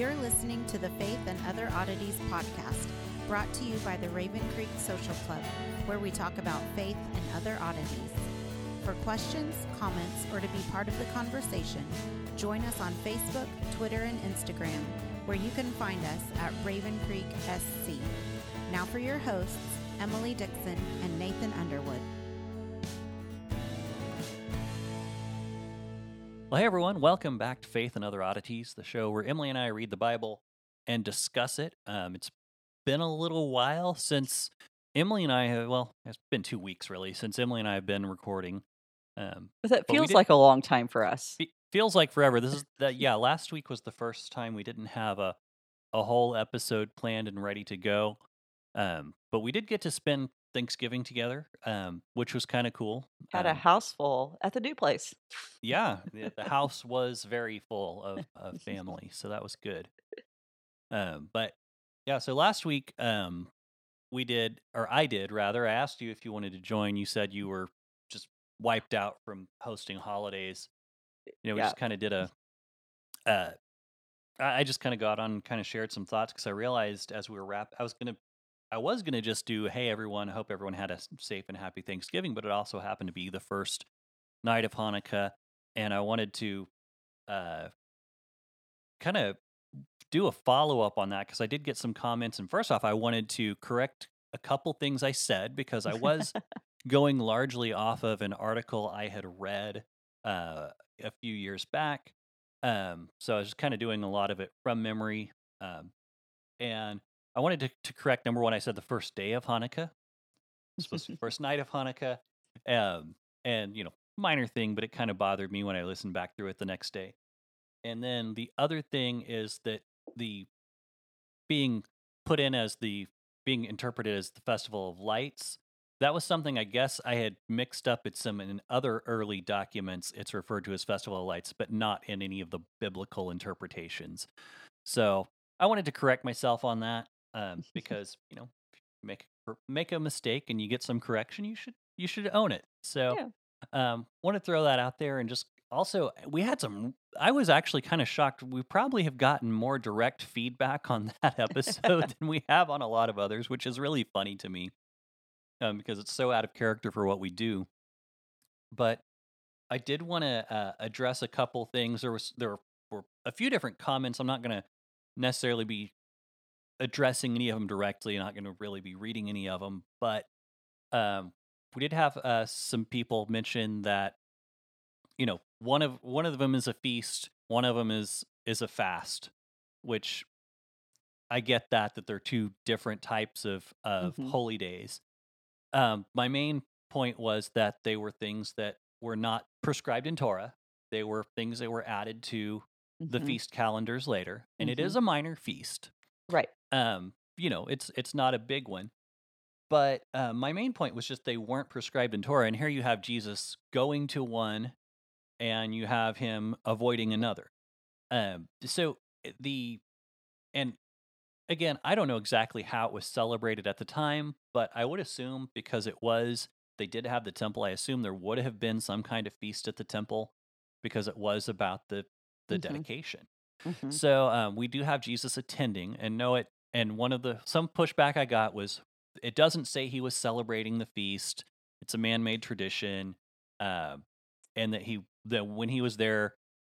You're listening to the Faith and Other Oddities podcast, brought to you by the Raven Creek Social Club, where we talk about faith and other oddities. For questions, comments, or to be part of the conversation, join us on Facebook, Twitter, and Instagram, where you can find us at Raven Creek SC. Now for your hosts, Emily Dixon and Nathan Underwood. Well, hey everyone, welcome back to Faith and Other Oddities, the show where Emily and I read the Bible and discuss it. Um, it's been a little while since Emily and I have, well, it's been two weeks really, since Emily and I have been recording. Um, But that But feels did- like a long time for us. fe- feels like forever. This is that, yeah, last week was the first time we didn't have a, a whole episode planned and ready to go. Um, but we did get to spend Thanksgiving together, um, which was kind of cool. Had a Um, house full at the new place. yeah, the, house was very full of, of family, so that was good. Um, but yeah, so last week, um, we did, or I did rather. I asked you if you wanted to join. You said you were just wiped out from hosting holidays. You know, we Yeah. just kind of did a. Uh, I I just kind of got on, kind of shared some thoughts because I realized as we were wrap, I was gonna, I was gonna just do, hey everyone, I hope everyone had a safe and happy Thanksgiving, but it also happened to be the first night of Hanukkah, and I wanted to uh, kind of do a follow up on that because I did get some comments. And first off, I wanted to correct a couple things I said because I was going largely off of an article I had read uh, a few years back. Um, so I was just kind of doing a lot of it from memory. Um, and I wanted to, to correct number one, I said the first day of Hanukkah. It's supposed to be first night of Hanukkah. Um, and, you know, minor thing, but it kind of bothered me when I listened back through it the next day. And then the other thing is that the being put in as the being interpreted as the festival of lights that was something i guess i had mixed up it's some in other early documents it's referred to as festival of lights but not in any of the biblical interpretations so i wanted to correct myself on that um, because you know make a- make a mistake and you get some correction you should you should own it. So Yeah. um want to throw that out there and just also we had some i was actually kind of shocked we probably have gotten more direct feedback on that episode than we have on a lot of others which is really funny to me um, because it's so out of character for what we do. But i did want to uh, address a couple things. There was there were a few different comments. I'm not going to necessarily be addressing any of them directly not going to really be reading any of them but um, we did have uh, some people mention that you know one of one of them is a feast one of them is is a fast which i get that that they're two different types of of Mhm. holy days um my main point was that they were things that were not prescribed in torah they were things that were added to the Mhm. feast calendars later and it is Mhm. a minor feast Right. Um you know it's it's not a big one but uh, my main point was just they weren't prescribed in torah and here you have jesus going to one and you have him avoiding another um so uh, the and again i don't know exactly how it was celebrated at the time but i would assume because it was they did have the temple i assume there would have been some kind of feast at the temple because it was about the the Mhm. dedication Mhm. so um, we do have Jesus attending, and know it. And one of the some pushback I got was it doesn't say he was celebrating the feast. It's a man-made tradition, um, and that he that when he was there,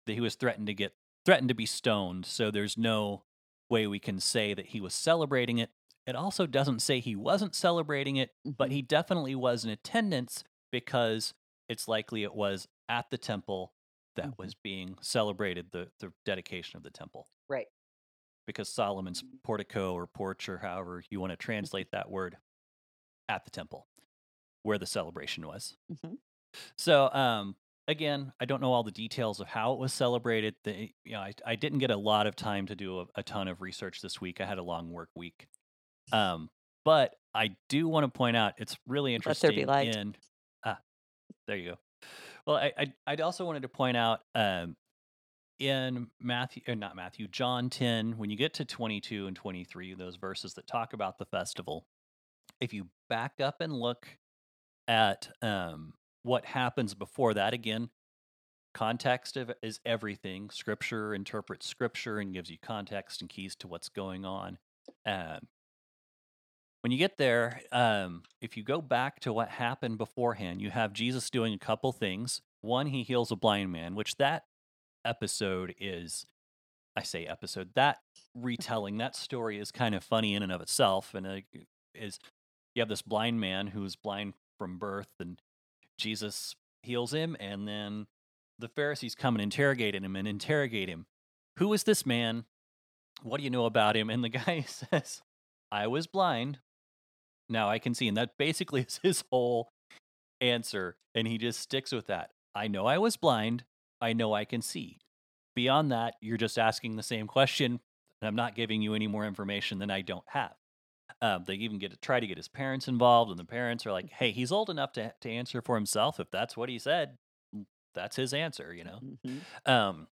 that he was threatened to get threatened to be stoned. So there's no way we can say that he was celebrating it. It also doesn't say he wasn't celebrating it, but Mhm. he definitely was in attendance because it's likely it was at the temple that was being celebrated the, the dedication of the temple Right. Because Solomon's portico or porch or however you want to translate that word at the temple where the celebration was. Mhm. So um again, I don't know all the details of how it was celebrated. The, you know, I, I didn't get a lot of time to do a, a ton of research this week. I had a long work week. Um but I do want to point out it's really interesting. Let there be light. in ah there you go. Well, I, I I'd also wanted to point out um in Matthew, or not Matthew, John 10, when you get to 22 and 23, those verses that talk about the festival, if you back up and look at um, what happens before that, again, context is everything. Scripture interprets scripture and gives you context and keys to what's going on. Um, when you get there, um, if you go back to what happened beforehand, you have Jesus doing a couple things. One, he heals a blind man, which that episode is, I say episode, that retelling, that story is kind of funny in and of itself. And it is, you have this blind man who's blind from birth, and Jesus heals him, and then the Pharisees come and interrogate him and interrogate him. Who is this man? What do you know about him? And the guy says, I was blind, now I can see. And that basically is his whole answer. And he just sticks with that. I know I was blind. I know I can see. Beyond that, you're just asking the same question. And I'm not giving you any more information than I don't have. Um, they even get to try to get his parents involved, and the parents are like, "Hey, he's old enough to to answer for himself. If that's what he said, mm, that's his answer." You know. Mm-hmm. Um,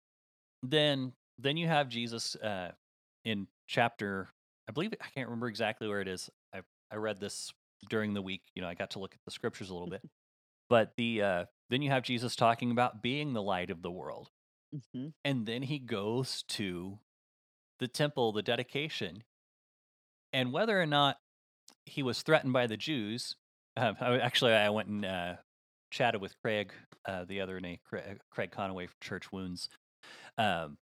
then then you have Jesus uh, in chapter. I believe I can't remember exactly where it is. I I read this during the week. You know, I got to look at the scriptures a little bit. But the uh, then you have Jesus talking about being the light of the world, Mm-hmm. and then he goes to the temple, the dedication, and whether or not he was threatened by the Jews. Um, I, actually, I went and uh, chatted with Craig uh, the other day, Craig, Craig Conaway from Church Wounds. Um,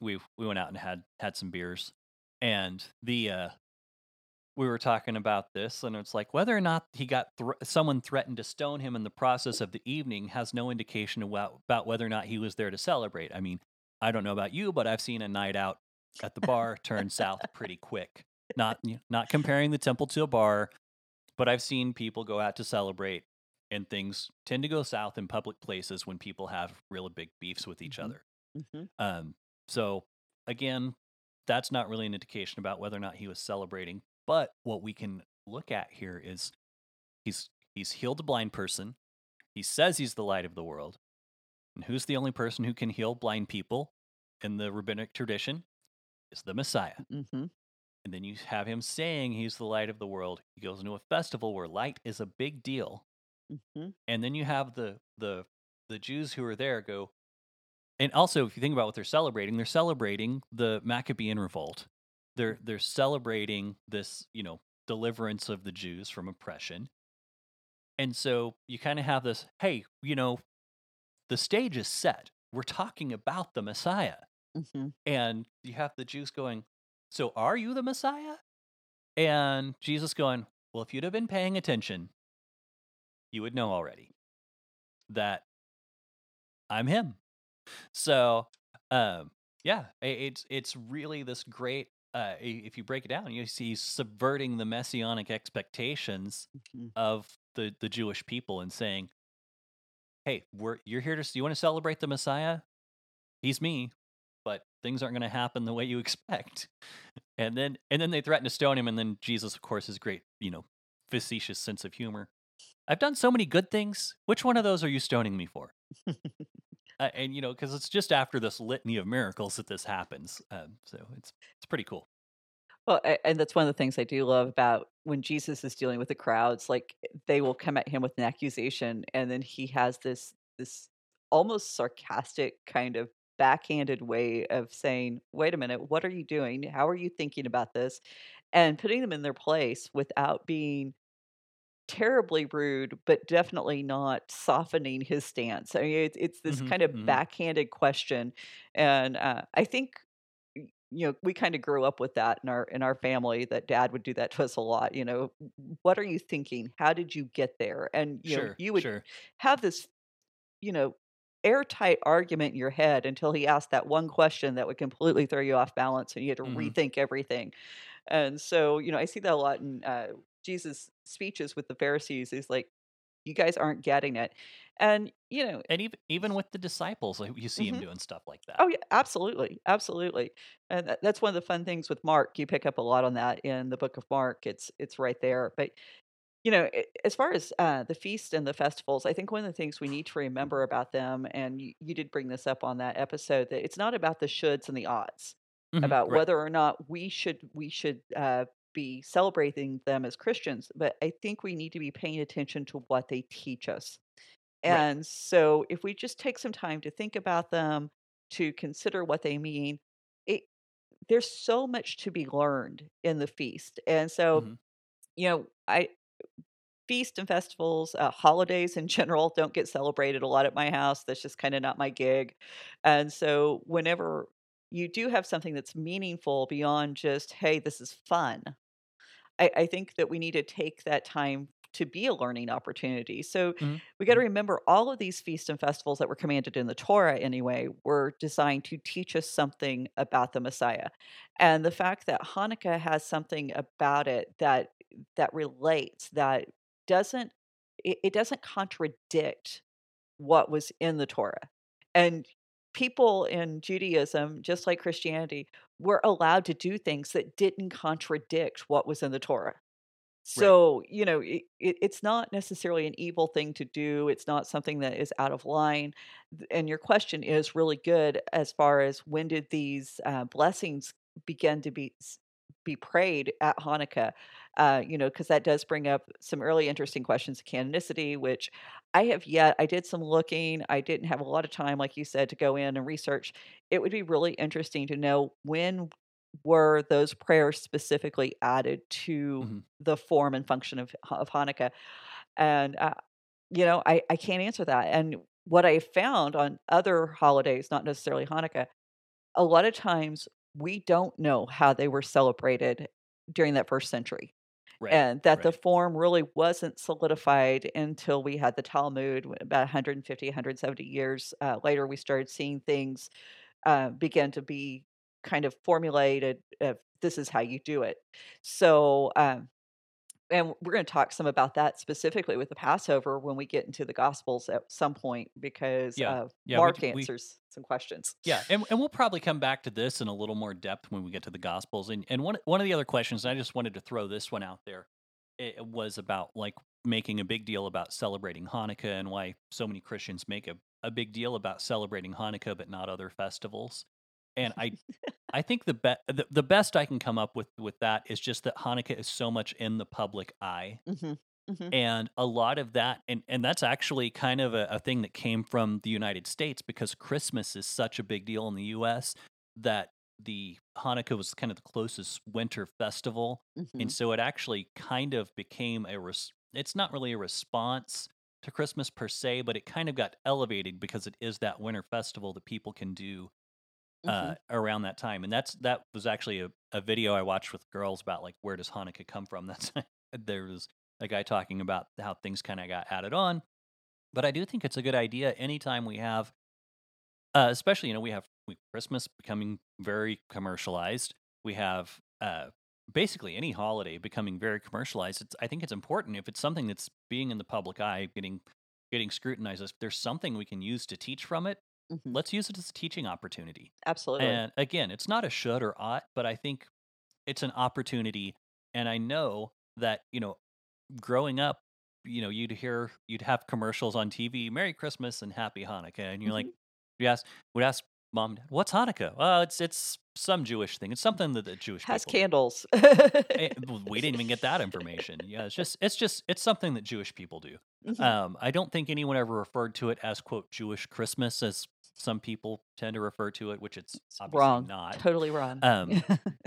we we went out and had had some beers, and the uh, we were talking about this, and it's like whether or not he got thr someone threatened to stone him in the process of the evening has no indication about, about whether or not he was there to celebrate. I mean, I don't know about you, but I've seen a night out at the bar turn south pretty quick. Not you know, not comparing the temple to a bar, but I've seen people go out to celebrate, and things tend to go south in public places when people have really big beefs with each Mhm. other. Mm-hmm. Um, so again, that's not really an indication about whether or not he was celebrating. But what we can look at here is he's he's healed a blind person. He says he's the light of the world. And who's the only person who can heal blind people in the rabbinic tradition? Is the Messiah. Mm-hmm. And then you have him saying he's the light of the world. He goes into a festival where light is a big deal. Mm-hmm. And then you have the the the Jews who are there go and also if you think about what they're celebrating, they're celebrating the Maccabean revolt. They're they're celebrating this, you know, deliverance of the Jews from oppression. And so you kind of have this, hey, you know, the stage is set. We're talking about the Messiah. Mm-hmm. And you have the Jews going, So are you the Messiah? And Jesus going, Well, if you'd have been paying attention, you would know already that I'm him. So, um, yeah, it's it's really this great. Uh, if you break it down, you see subverting the messianic expectations Mm-hmm. of the the Jewish people and saying, "Hey, we're you're here to you want to celebrate the Messiah? He's me, but things aren't going to happen the way you expect." And then and then they threaten to stone him, and then Jesus, of course, his great you know facetious sense of humor. I've done so many good things. Which one of those are you stoning me for? Uh, and you know, because it's just after this litany of miracles that this happens. Um, so it's it's pretty cool. Well, and that's one of the things I do love about when Jesus is dealing with the crowds. Like they will come at him with an accusation, and then he has this this almost sarcastic kind of backhanded way of saying, "Wait a minute, what are you doing? How are you thinking about this?" And putting them in their place without being terribly rude, but definitely not softening his stance. I mean, it's it's this Mhm, kind of mhm. backhanded question, and uh, I think you know we kind of grew up with that in our in our family that dad would do that to us a lot you know what are you thinking how did you get there and you know you would sure. have this you know airtight argument in your head until he asked that one question that would completely throw you off balance and you had to Mhm. rethink everything and so you know i see that a lot in uh, jesus speeches with the pharisees is like you guys aren't getting it and you know And even even with the disciples, you see him Mhm. doing stuff like that. Oh yeah, absolutely, absolutely, and that, that's one of the fun things with Mark. You pick up a lot on that in the book of Mark. It's it's right there. But you know, a- as far as uh, the feast and the festivals, I think one of the things we need to remember about them, and you, you did bring this up on that episode, that it's not about the shoulds and the odds, Mhm, about right. whether or not we should we should uh, be celebrating them as Christians. But I think we need to be paying attention to what they teach us Right. And so if we just take some time to think about them, to consider what they mean, it there's so much to be learned in the feast. And so, Mhm. you know, I feast and festivals, uh, holidays in general don't get celebrated a lot at my house. That's just kind of not my gig. And so whenever you do have something that's meaningful beyond just, hey, this is fun, I, I think that we need to take that time to be a learning opportunity. So Mhm. we got to Mhm. remember all of these feasts and festivals that were commanded in the Torah anyway were designed to teach us something about the Messiah. And the fact that Hanukkah has something about it that that relates that doesn't it, it doesn't contradict what was in the Torah. And people in Judaism, just like Christianity, were allowed to do things that didn't contradict what was in the Torah. Right. So, you know, it, it, it's not necessarily an evil thing to do. It's not something that is out of line. And your question is really good as far as when did these uh, blessings begin to be be prayed at Hanukkah? Uh, you know, because that does bring up some really interesting questions of canonicity, which I have yet. I did some looking. I didn't have a lot of time, like you said, to go in and research. It would be really interesting to know when were those prayers specifically added to Mhm. the form and function of of Hanukkah? And uh, you know, I I can't answer that. And what I found on other holidays, not necessarily Hanukkah, a lot of times we don't know how they were celebrated during that first century Right. and that the form really wasn't solidified until we had the Talmud about 150, 170 years uh, later. We started seeing things uh, begin to be kind of formulated. Of this is how you do it. So, um, and we're going to talk some about that specifically with the Passover when we get into the Gospels at some point because Yeah. uh, Yeah. Mark we answers some questions. Yeah, and and we'll probably come back to this in a little more depth when we get to the Gospels. And and one one of the other questions, and I just wanted to throw this one out there, it was about like making a big deal about celebrating Hanukkah and why so many Christians make a, a big deal about celebrating Hanukkah but not other festivals. And I I think the, be- the the best I can come up with with that is just that Hanukkah is so much in the public eye hmm hmm and a lot of that and and that's actually kind of a, a thing that came from the united states because christmas is such a big deal in the us that the hanukkah was kind of the closest winter festival hmm and so it actually kind of became a res- it's not really a response to christmas per se but it kind of got elevated because it is that winter festival that people can do hmm uh, around that time and that's that was actually a, a video i watched with girls about like where does hanukkah come from? That's there was a guy talking about how things kind of got added on but i do think it's a good idea anytime we have uh, especially you know we have christmas becoming very commercialized we have uh, basically any holiday becoming very commercialized it's, i think it's important if it's something that's being in the public eye getting getting scrutinized if there's something we can use to teach from it hmm let's use it as a teaching opportunity Absolutely. and again, it's not a should or ought, but I think it's an opportunity. And I know that, you know, growing up, you know, you'd hear, you'd have commercials on TV, Merry Christmas and Happy Hanukkah. And you're like, Mhm. you ask, would ask mom, and dad, what's Hanukkah? Well, it's, it's some Jewish thing. It's something that the Jewish Has people candles. Eh, we didn't even get that information. Yeah. It's just, it's just, it's something that Jewish people do. Mhm. Um, I don't think anyone ever referred to it as quote Jewish Christmas as some people tend to refer to it, which it's obviously wrong. not. Totally wrong. Um,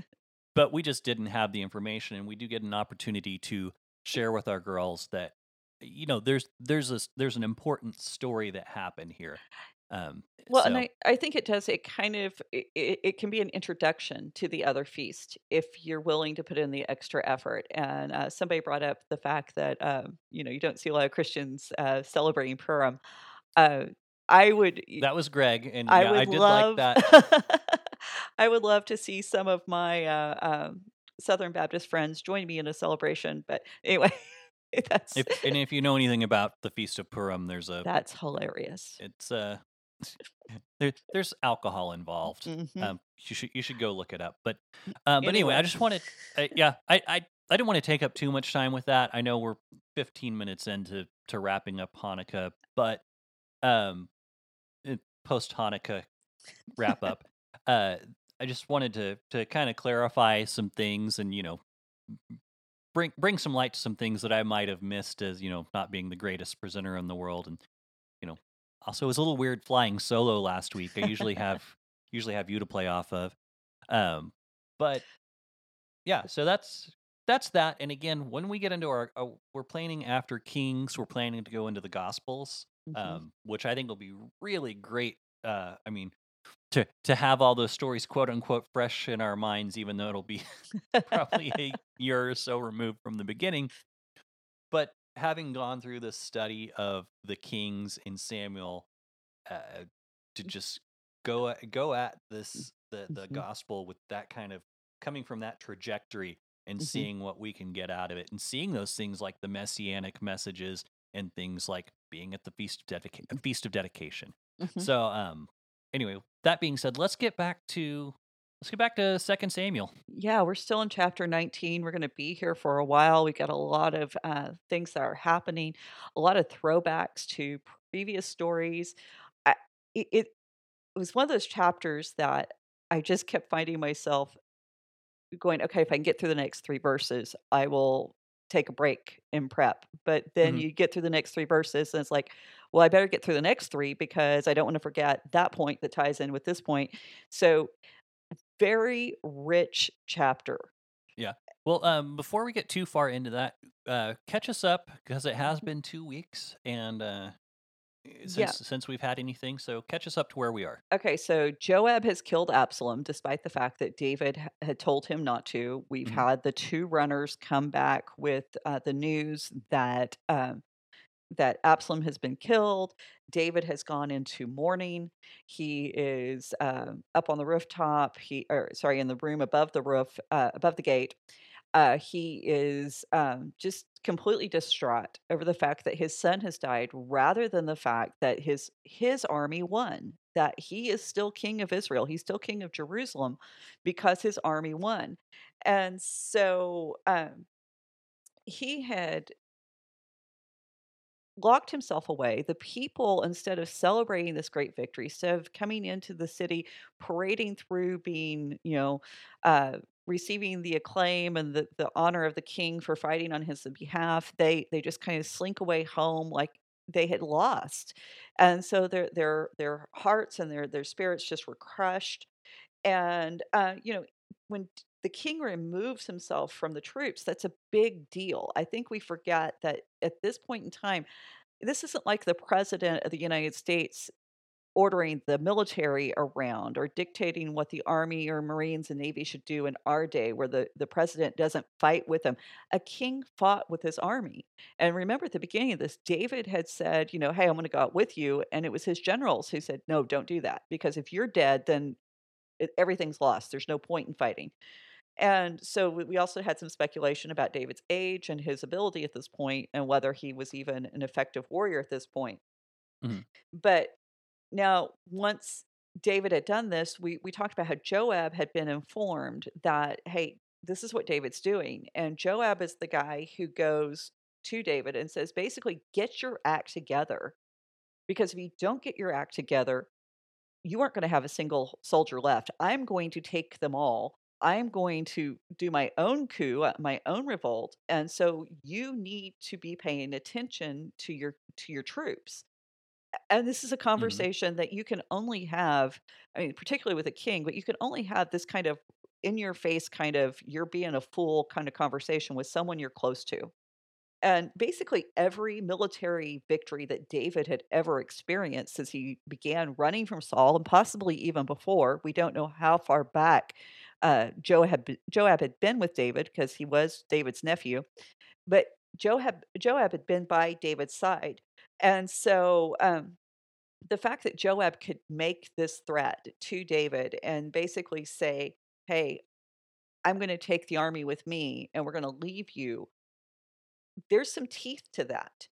but we just didn't have the information, and we do get an opportunity to share with our girls that you know there's there's a there's an important story that happened here. Um, Well, and I, I think it does. It kind of it, it it can be an introduction to the other feast if you're willing to put in the extra effort. And uh, somebody brought up the fact that um, you know you don't see a lot of Christians uh, celebrating Purim. Uh, I would that was Greg, and I yeah, would I did love like that. I would love to see some of my uh, um, Southern Baptist friends join me in a celebration. But anyway, that's If and if you know anything about the Feast of Purim, there's a that's hilarious. it's uh there, there's alcohol involved. Mhm. Um, you should you should go look it up. But uh, but anyway, Anyway. I just wanted, uh, yeah, I, I I didn't want to take up too much time with that. I know we're 15 minutes into to wrapping up Hanukkah, but um, post Hanukkah wrap up, uh, I just wanted to to kind of clarify some things and you know bring bring some light to some things that I might have missed as you know not being the greatest presenter in the world and you know, also it was a little weird flying solo last week. I usually have usually have you to play off of. Um, but yeah, so that's that's that. And again, when we get into our, uh, we're planning after Kings, we're planning to go into the Gospels, Mhm. um, which I think will be really great. Uh, I mean, to to have all those stories quote unquote fresh in our minds, even though it'll be probably a year or so removed from the beginning. But having gone through the study of the Kings in Samuel, uh, to just go at, go at this the the Mhm. gospel with that kind of coming from that trajectory and Mhm. seeing what we can get out of it and seeing those things like the messianic messages and things like being at the feast of dedica- feast of dedication. Mhm. So um anyway, that being said, let's get back to let's get back to Second Samuel. Yeah, we're still in chapter 19. We're going to be here for a while. We got a lot of uh, things that are happening, a lot of throwbacks to previous stories. I, it it was one of those chapters that I just kept finding myself going, okay, if I can get through the next three verses, I will take a break in prep. But then Mhm. you get through the next three verses, and it's like, well, I better get through the next three because I don't want to forget that point that ties in with this point. So, very rich chapter. Yeah. Well, um, before we get too far into that, uh, catch us up because it has Mhm. been two weeks, and uh, since Yeah. since we've had anything, so catch us up to where we are. Okay, so Joab has killed Absalom despite the fact that David had told him not to. We've Mhm. had the two runners come back with uh, the news that um, that Absalom has been killed. David has gone into mourning. He is um, up on the rooftop. He, or sorry, in the room above the roof, uh, above the gate. Uh, he is um, just completely distraught over the fact that his son has died, rather than the fact that his his army won. That he is still king of Israel. He's still king of Jerusalem because his army won, and so um, he had locked himself away. The people, instead of celebrating this great victory, instead of coming into the city, parading through, being, you know, uh, receiving the acclaim and the, the honor of the king for fighting on his behalf, they they just kind of slink away home like they had lost. And so their their their hearts and their their spirits just were crushed. And uh, you know, when the king removes himself from the troops, that's a big deal. I think we forget that at this point in time, this isn't like the president of the United States ordering the military around or dictating what the army or marines and navy should do in our day where the, the president doesn't fight with them a king fought with his army and remember at the beginning of this david had said you know hey i'm going to go out with you and it was his generals who said no don't do that because if you're dead then it, everything's lost there's no point in fighting and so we also had some speculation about David's age and his ability at this point and whether he was even an effective warrior at this point. Mhm. But now, once David had done this, we, we talked about how Joab had been informed that, hey, this is what David's doing. And Joab is the guy who goes to David and says, basically, get your act together. Because if you don't get your act together, you aren't going to have a single soldier left. I'm going to take them all. I'm going to do my own coup, uh, my own revolt, and so you need to be paying attention to your to your troops. And this is a conversation that you can only have, I mean, particularly with a king, but you can only have this kind of in your face kind of you're being a fool kind of conversation with someone you're close to. And basically, every military victory that David had ever experienced since he began running from Saul, and possibly even before, we don't know how far back uh, Joab, Joab had been with David because he was David's nephew, but Joab, Joab had been by David's side. And so um, the fact that Joab could make this threat to David and basically say, Hey, I'm going to take the army with me and we're going to leave you there's some teeth to that.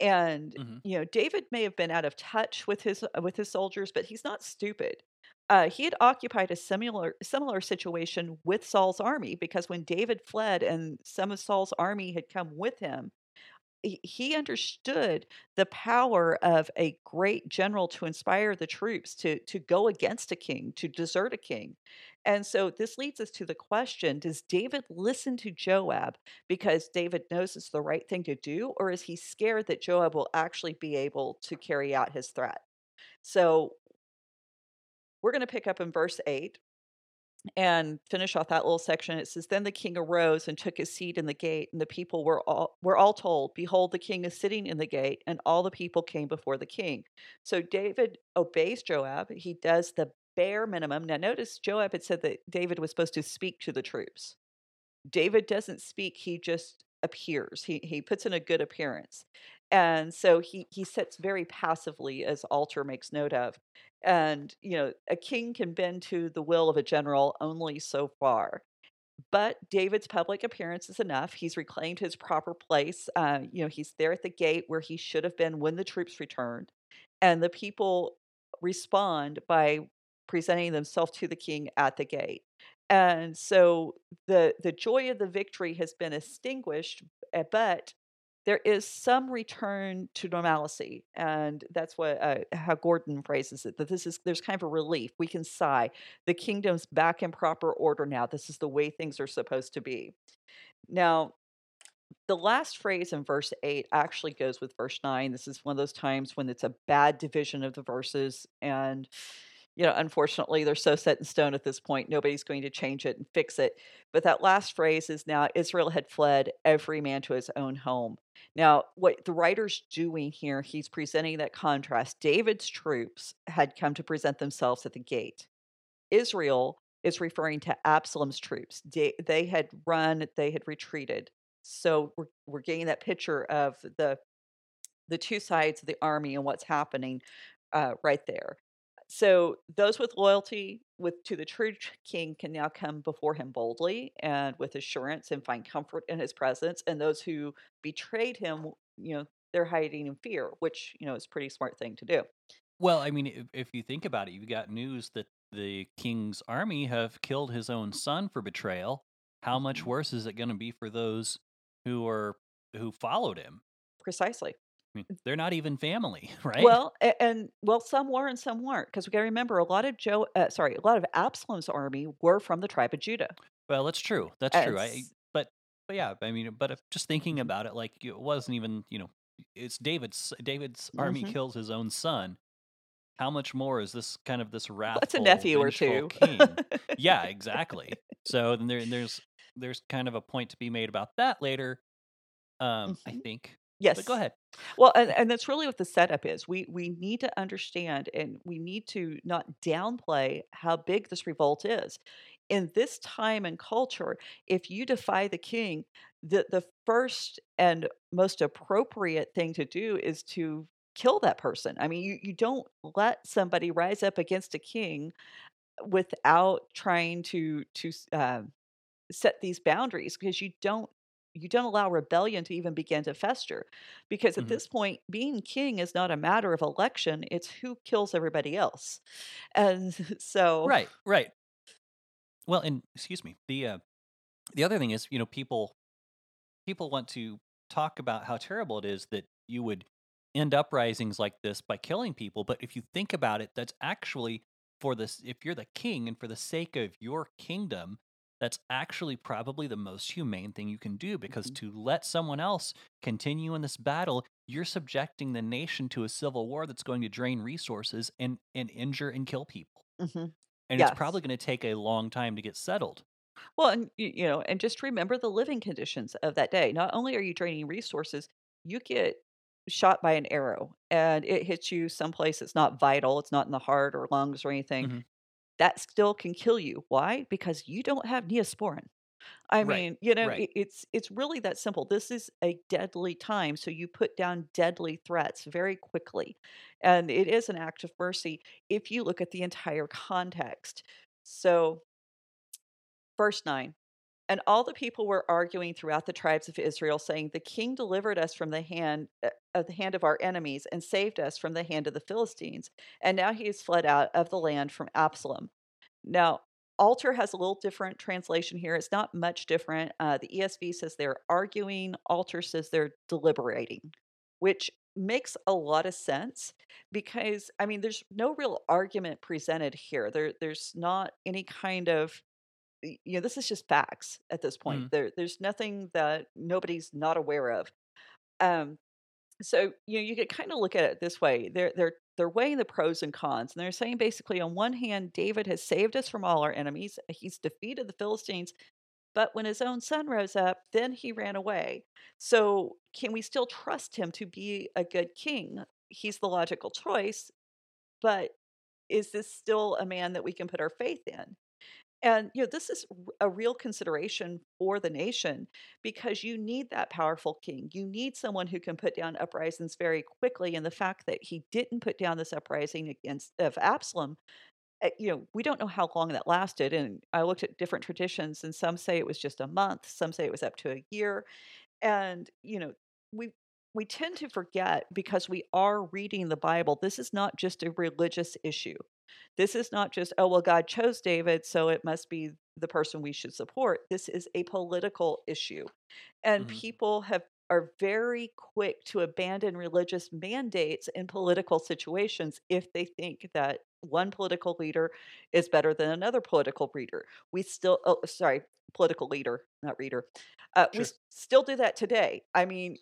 And Mhm. you know, David may have been out of touch with his with his soldiers, but he's not stupid. Uh, he had occupied a similar similar situation with Saul's army because when David fled and some of Saul's army had come with him, he, understood the power of a great general to inspire the troops to to go against a king, to desert a king. And so this leads us to the question Does David listen to Joab because David knows it's the right thing to do, or is he scared that Joab will actually be able to carry out his threat? So we're going to pick up in verse 8 and finish off that little section. It says, Then the king arose and took his seat in the gate, and the people were all were all told, Behold, the king is sitting in the gate, and all the people came before the king. So David obeys Joab. He does the bare minimum. Now notice Joab had said that David was supposed to speak to the troops. David doesn't speak, he just appears. He he puts in a good appearance. And so he he sits very passively as Alter makes note of. And you know, a king can bend to the will of a general only so far. But David's public appearance is enough. He's reclaimed his proper place. Uh, you know, he's there at the gate where he should have been when the troops returned. And the people respond by presenting themselves to the king at the gate. And so the the joy of the victory has been extinguished, eh, but there is some return to normalcy, and that's what uh, how Gordon phrases it. That this is there's kind of a relief. We can sigh. The kingdom's back in proper order now. This is the way things are supposed to be. Now, the last phrase in verse 8 actually goes with verse 9. This is one of those times when it's a bad division of the verses. And you know, unfortunately, they're so set in stone at this point, nobody's going to change it and fix it. But that last phrase is now Israel had fled, every man to his own home. Now, what the writer's doing here, he's presenting that contrast. David's troops had come to present themselves at the gate. Israel is referring to Absalom's troops. They, had run, they had retreated. So we're, we're getting that picture of the the two sides of the army and what's happening uh, right there. So those with loyalty with to the true king can now come before him boldly and with assurance and find comfort in his presence. And those who betrayed him, you know, they're hiding in fear, which, you know, is a pretty smart thing to do. Well, I mean, if, if you think about it, you've got news that the king's army have killed his own son for betrayal. How much Mhm. worse is it going to be for those who are who followed him? Precisely. I mean, they're not even family, right? Well, a- and well, some were and some weren't, because we got to remember a lot of Joe, uh, sorry, a lot of Absalom's army were from the tribe of Judah. Well, that's true. That's true. I, but but yeah, I mean, but if just thinking about it, like it wasn't even you know, it's David's David's army Mhm. kills his own son. How much more is this kind of this wrathful, That's a nephew or two? king? yeah, exactly. So then there, there's there's kind of a point to be made about that later. Um, I Mhm. think. Yes. But go ahead. Well, and, and that's really what the setup is. We we need to understand and we need to not downplay how big this revolt is. In this time and culture, if you defy the king, the, the first and most appropriate thing to do is to kill that person. I mean, you, you don't let somebody rise up against a king without trying to to uh, set these boundaries because you don't you don't allow rebellion to even begin to fester because at Mhm. this point being king is not a matter of election it's who kills everybody else and so Right, right. Well, and excuse me. The uh, the other thing is, you know, people people want to talk about how terrible it is that you would end uprisings like this by killing people, but if you think about it, that's actually for this if you're the king and for the sake of your kingdom, that's actually probably the most humane thing you can do because Mhm. to let someone else continue in this battle, you're subjecting the nation to a civil war that's going to drain resources and and injure and kill people. Mhm. And Yes. it's probably going to take a long time to get settled. well and you know and just remember the living conditions of that day not only are you draining resources you get shot by an arrow and it hits you someplace that's not vital it's not in the heart or lungs or anything Mhm. That still can kill you why because you don't have neosporin I Right, mean, you know, right. it's it's really that simple. This is a deadly time, so you put down deadly threats very quickly, and it is an act of mercy if you look at the entire context. So, verse nine. And all the people were arguing throughout the tribes of Israel, saying, "The king delivered us from the hand uh, of the hand of our enemies, and saved us from the hand of the Philistines. And now he has fled out of the land from Absalom." Now, Alter has a little different translation here. It's not much different. Uh, the ESV says they're arguing, Alter says they're deliberating, which makes a lot of sense because I mean there's no real argument presented here. There there's not any kind of you know this is just facts at this point. Mm. There there's nothing that nobody's not aware of. Um so you know you could kind of look at it this way. They're they're they're weighing the pros and cons and they're saying basically on one hand David has saved us from all our enemies. He's defeated the Philistines but when his own son rose up, then he ran away. So, can we still trust him to be a good king? He's the logical choice, but is this still a man that we can put our faith in? And you know, this is a real consideration for the nation because you need that powerful king. You need someone who can put down uprisings very quickly. And the fact that he didn't put down this uprising against of Absalom uh, you know, we don't know how long that lasted. And I looked at different traditions, and some say it was just a month, some say it was up to a year. And, you know, we we tend to forget because we are reading the Bible. This is not just a religious issue. This is not just, oh, well, God chose David, so it must be the person we should support. This is a political issue. And Mhm. people have are very quick to abandon religious mandates in political situations if they think that one political leader is better than another political leader. We still, oh, sorry, political leader, not reader. Uh, we Sure. s- still do that today. I mean,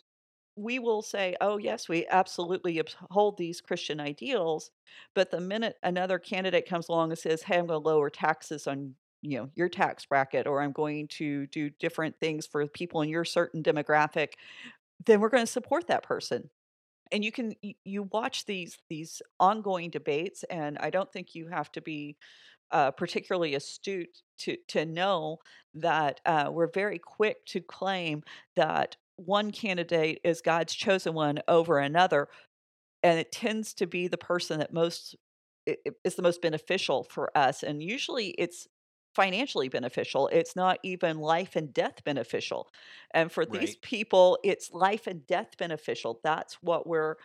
we will say, oh, yes, we absolutely uphold these Christian ideals. But the minute another candidate comes along and says, hey, I'm going to lower taxes on you know your tax bracket or i'm going to do different things for people in your certain demographic then we're going to support that person and you can you, watch these these ongoing debates and i don't think you have to be uh, particularly astute to to know that uh, we're very quick to claim that one candidate is god's chosen one over another and it tends to be the person that most is the most beneficial for us and usually it's financially beneficial it's not even life and death beneficial and for these people it's life and death beneficial that's what we're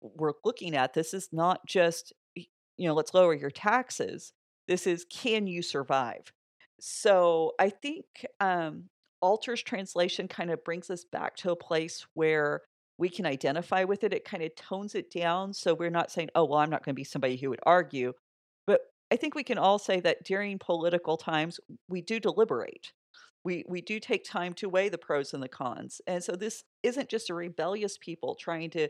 we're looking at this is not just you know let's lower your taxes this is can you survive? So i think um alter's translation kind of brings us back to a place where we can identify with it it kind of tones it down so we're not saying oh well i'm not going to be somebody who would argue but i think we can all say that during political times we do deliberate. We we do take time to weigh the pros and the cons and so this isn't just a rebellious people trying to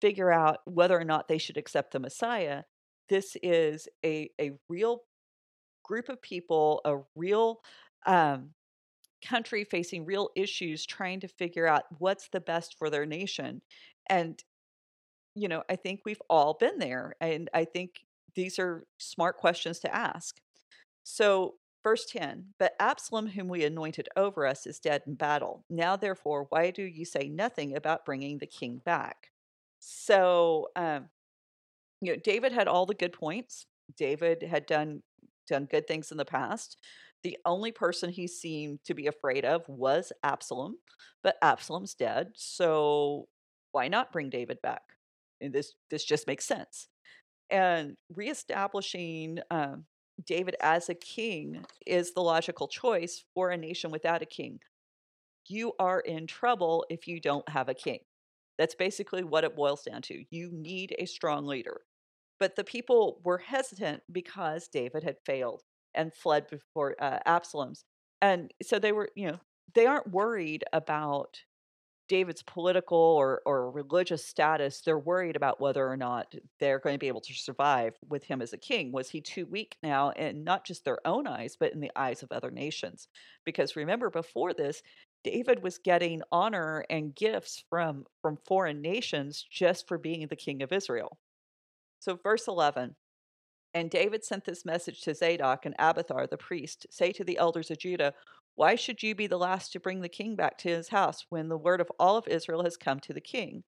figure out whether or not they should accept the messiah. This is a a real group of people a real um, country facing real issues trying to figure out what's the best for their nation and you know i think we've all been there and i think these are smart questions to ask so, verse 10 But Absalom, whom we anointed over us, is dead in battle. Now, therefore, why do you say nothing about bringing the king back? So, um, you know, David had all the good points. David had done done good things in the past. The only person he seemed to be afraid of was Absalom, but Absalom's dead. So, why not bring David back? And this this just makes sense and reestablishing um, David as a king is the logical choice for a nation without a king. You are in trouble if you don't have a king. That's basically what it boils down to. You need a strong leader. But the people were hesitant because David had failed and fled before uh, Absalom's. And so they were, you know, they aren't worried about David's political or, or religious status, they're worried about whether or not they're going to be able to survive with him as a king. Was he too weak now, in not just their own eyes, but in the eyes of other nations? Because remember, before this, David was getting honor and gifts from from foreign nations just for being the king of Israel. So, verse 11 And David sent this message to Zadok and Abiathar the priest Say to the elders of Judah, Why should you be the last to bring the king back to his house when the word of all of Israel has come to the king?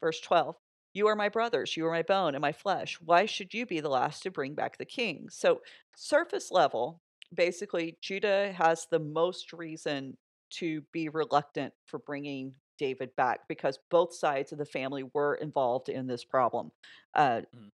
Verse 12 You are my brothers, you are my bone and my flesh. Why should you be the last to bring back the king? So, surface level, basically, Judah has the most reason to be reluctant for bringing David back because both sides of the family were involved in this problem. Uh, Mhm.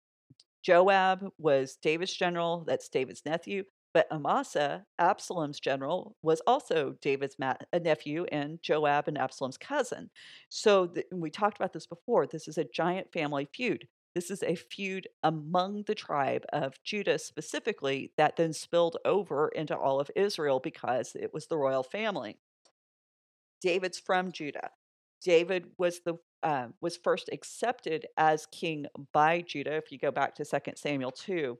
Joab was David's general, that's David's nephew, But Amasa, Absalom's general, was also David's ma- a nephew and Joab and Absalom's cousin. So th- we talked about this before. This is a giant family feud. This is a feud among the tribe of Judah specifically that then spilled over into all of Israel because it was the royal family. David's from Judah. David was the uh, was first accepted as king by Judah. If you go back to 2 Samuel 2,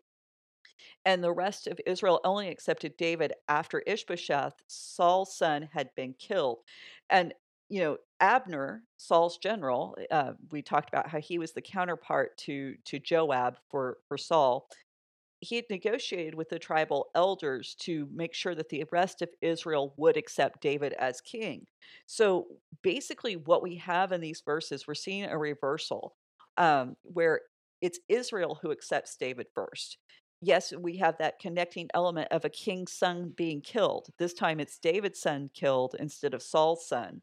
and the rest of Israel only accepted David after Ishbosheth, Saul's son, had been killed. And, you know, Abner, Saul's general, uh, we talked about how he was the counterpart to, to Joab for, for Saul. He had negotiated with the tribal elders to make sure that the rest of Israel would accept David as king. So basically, what we have in these verses, we're seeing a reversal um, where it's Israel who accepts David first yes, we have that connecting element of a king's son being killed. This time it's David's son killed instead of Saul's son.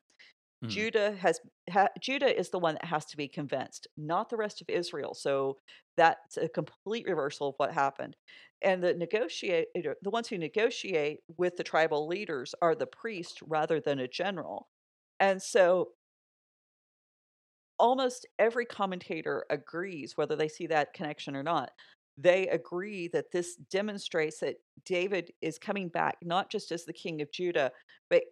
Mm-hmm. Judah has ha, Judah is the one that has to be convinced, not the rest of Israel. So that's a complete reversal of what happened. And the negotiate the ones who negotiate with the tribal leaders are the priest rather than a general. And so almost every commentator agrees whether they see that connection or not they agree that this demonstrates that David is coming back not just as the king of Judah, but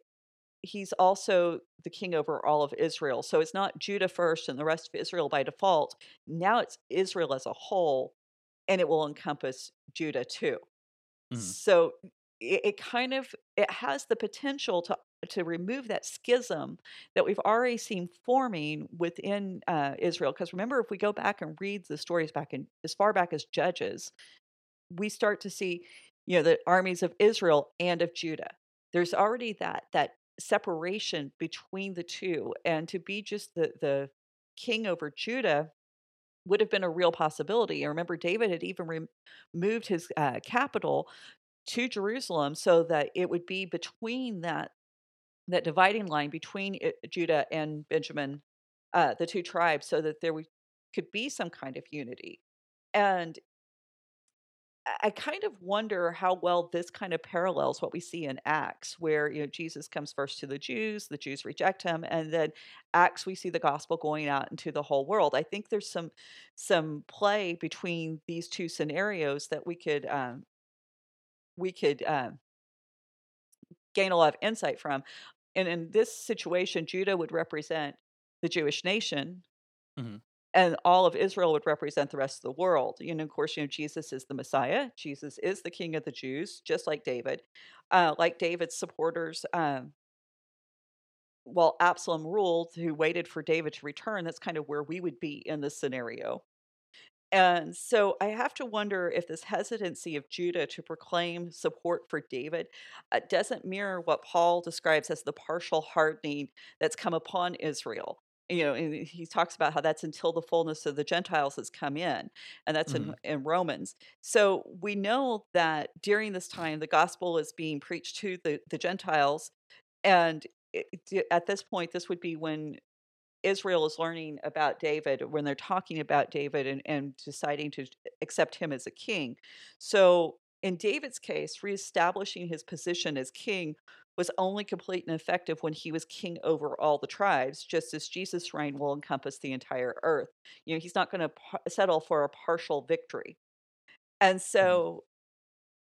he's also the king over all of Israel. So it's not Judah first and the rest of Israel by default. Now it's Israel as a whole, and it will encompass Judah too. Mm-hmm. So it, it kind of it has the potential to to remove that schism that we've already seen forming within uh, Israel. Because remember, if we go back and read the stories back in as far back as Judges, we start to see, you know, the armies of Israel and of Judah. There's already that that separation between the two, and to be just the the king over Judah would have been a real possibility. I remember David had even removed his uh, capital to Jerusalem so that it would be between that that dividing line between it, Judah and Benjamin, uh, the two tribes, so that there could be some kind of unity. And I kind of wonder how well this kind of parallels what we see in Acts, where you know Jesus comes first to the Jews, the Jews reject him, and then Acts we see the gospel going out into the whole world. I think there's some some play between these two scenarios that we could um, we could um, gain a lot of insight from. And in this situation, Judah would represent the Jewish nation, mm-hmm. And all of Israel would represent the rest of the world. You know, of course, you know Jesus is the Messiah. Jesus is the King of the Jews, just like David. Uh, like David's supporters, um, while Absalom ruled, who waited for David to return, that's kind of where we would be in this scenario. And so I have to wonder if this hesitancy of Judah to proclaim support for David uh, doesn't mirror what Paul describes as the partial hardening that's come upon Israel. You know, he talks about how that's until the fullness of the Gentiles has come in, and that's mm-hmm. in, in Romans. So we know that during this time, the gospel is being preached to the, the Gentiles. And it, at this point, this would be when Israel is learning about David when they're talking about David and, and deciding to accept him as a king. So, in David's case, reestablishing his position as king was only complete and effective when he was king over all the tribes, just as Jesus' reign will encompass the entire earth. You know, he's not going to par- settle for a partial victory. And mm-hmm. so,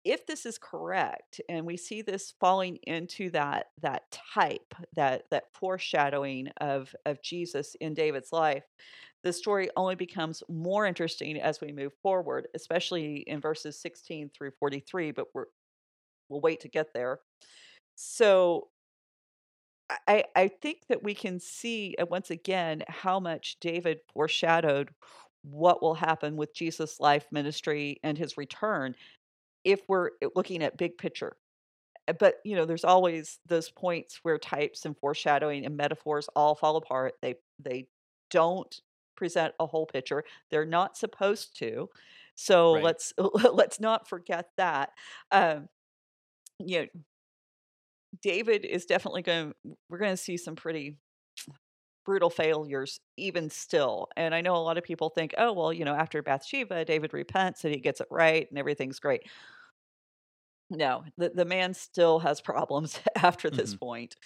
if this is correct and we see this falling into that that type that that foreshadowing of of Jesus in David's life the story only becomes more interesting as we move forward especially in verses 16 through 43 but we're we'll wait to get there so I, I think that we can see uh, once again how much David foreshadowed what will happen with Jesus' life ministry and his return if we're eh, looking at big picture. Eh, but, you know, there's always those points where types and foreshadowing and metaphors all fall apart. They they don't present a whole picture. They're not supposed to. So right. let's let's not forget that. Um, you know, David is definitely going. We're going to see some pretty brutal failures even still. And I know a lot of people think, oh, well, you know, after Bathsheba, David repents and he gets it right and everything's great. no, the, the man still has problems after this Mhm. point.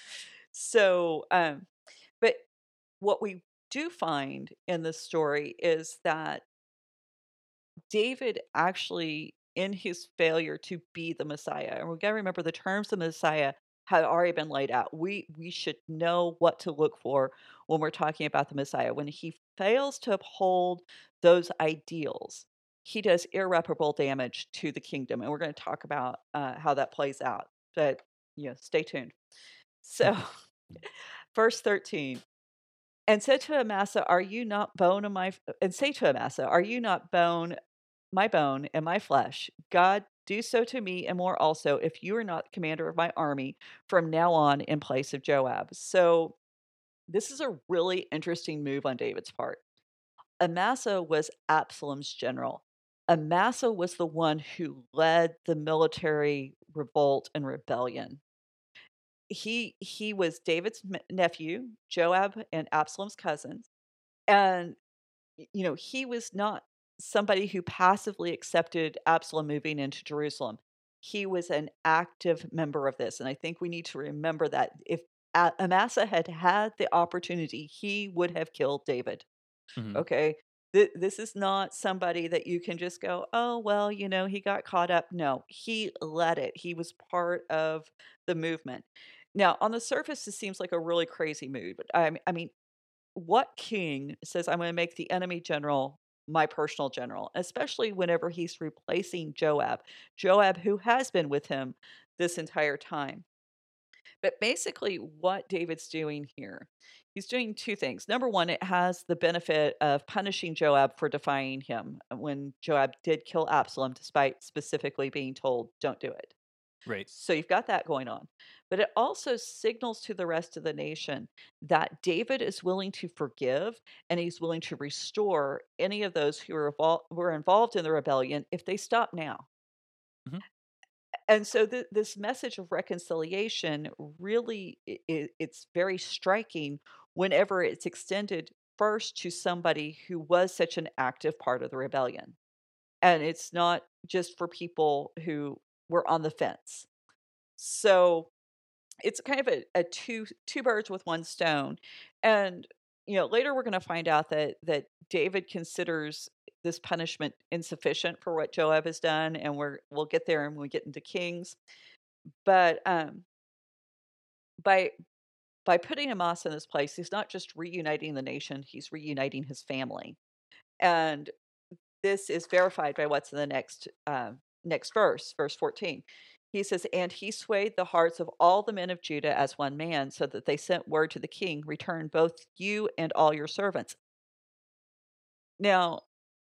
So, um, but what we do find in this story is that David actually, in his failure to be the Messiah, and we got to remember the terms of Messiah had already been laid out. We we should know what to look for when we're talking about the Messiah. When he fails to uphold those ideals, he does irreparable damage to the kingdom, and we're going to talk about uh, how that plays out. But you know, stay tuned. So, verse thirteen and said to Amasa, Are you not bone of my and say to Amasa, Are you not bone my bone and my flesh? God do so to me and more also, if you are not commander of my army from now on in place of Joab. So this is a really interesting move on David's part. Amasa was Absalom's general. Amasa was the one who led the military revolt and rebellion he he was David's nephew, Joab and Absalom's cousin, and you know he was not somebody who passively accepted Absalom moving into Jerusalem. He was an active member of this, and I think we need to remember that if Amasa had had the opportunity, he would have killed David. Mhm. Okay. Th- This is not somebody that you can just go, oh, well, you know, he got caught up. No, he led it. He was part of the movement. Now, on the surface, this seems like a really crazy move. But I mean, what king says, I'm going to make the enemy general my personal general, especially whenever he's replacing Joab? Joab, who has been with him this entire time. But basically, what David's doing here, he's doing two things. Number one, it has the benefit of punishing Joab for defying him uh, when Joab did kill Absalom, despite specifically being told, don't do it. Right. So you've got that going on. But it also signals to the rest of the nation that David is willing to forgive and he's willing to restore any of those who were, evol- were involved in the rebellion if they stop now Mhm. and so th- this message of reconciliation really i- i- it's very striking whenever it's extended first to somebody who was such an active part of the rebellion and it's not just for people who were on the fence. So it's kind of a, a two two birds with one stone and you know later we're going to find out that that david considers this punishment insufficient for what joab has done and we're we'll get there when we get into kings. But um by by putting amasa in this place he's not just reuniting the nation he's reuniting his family. And this is verified by what's in the next uh, next verse verse 14 he says and he swayed the hearts of all the men of judah as one man so that they sent word to the king return both you and all your servants. Now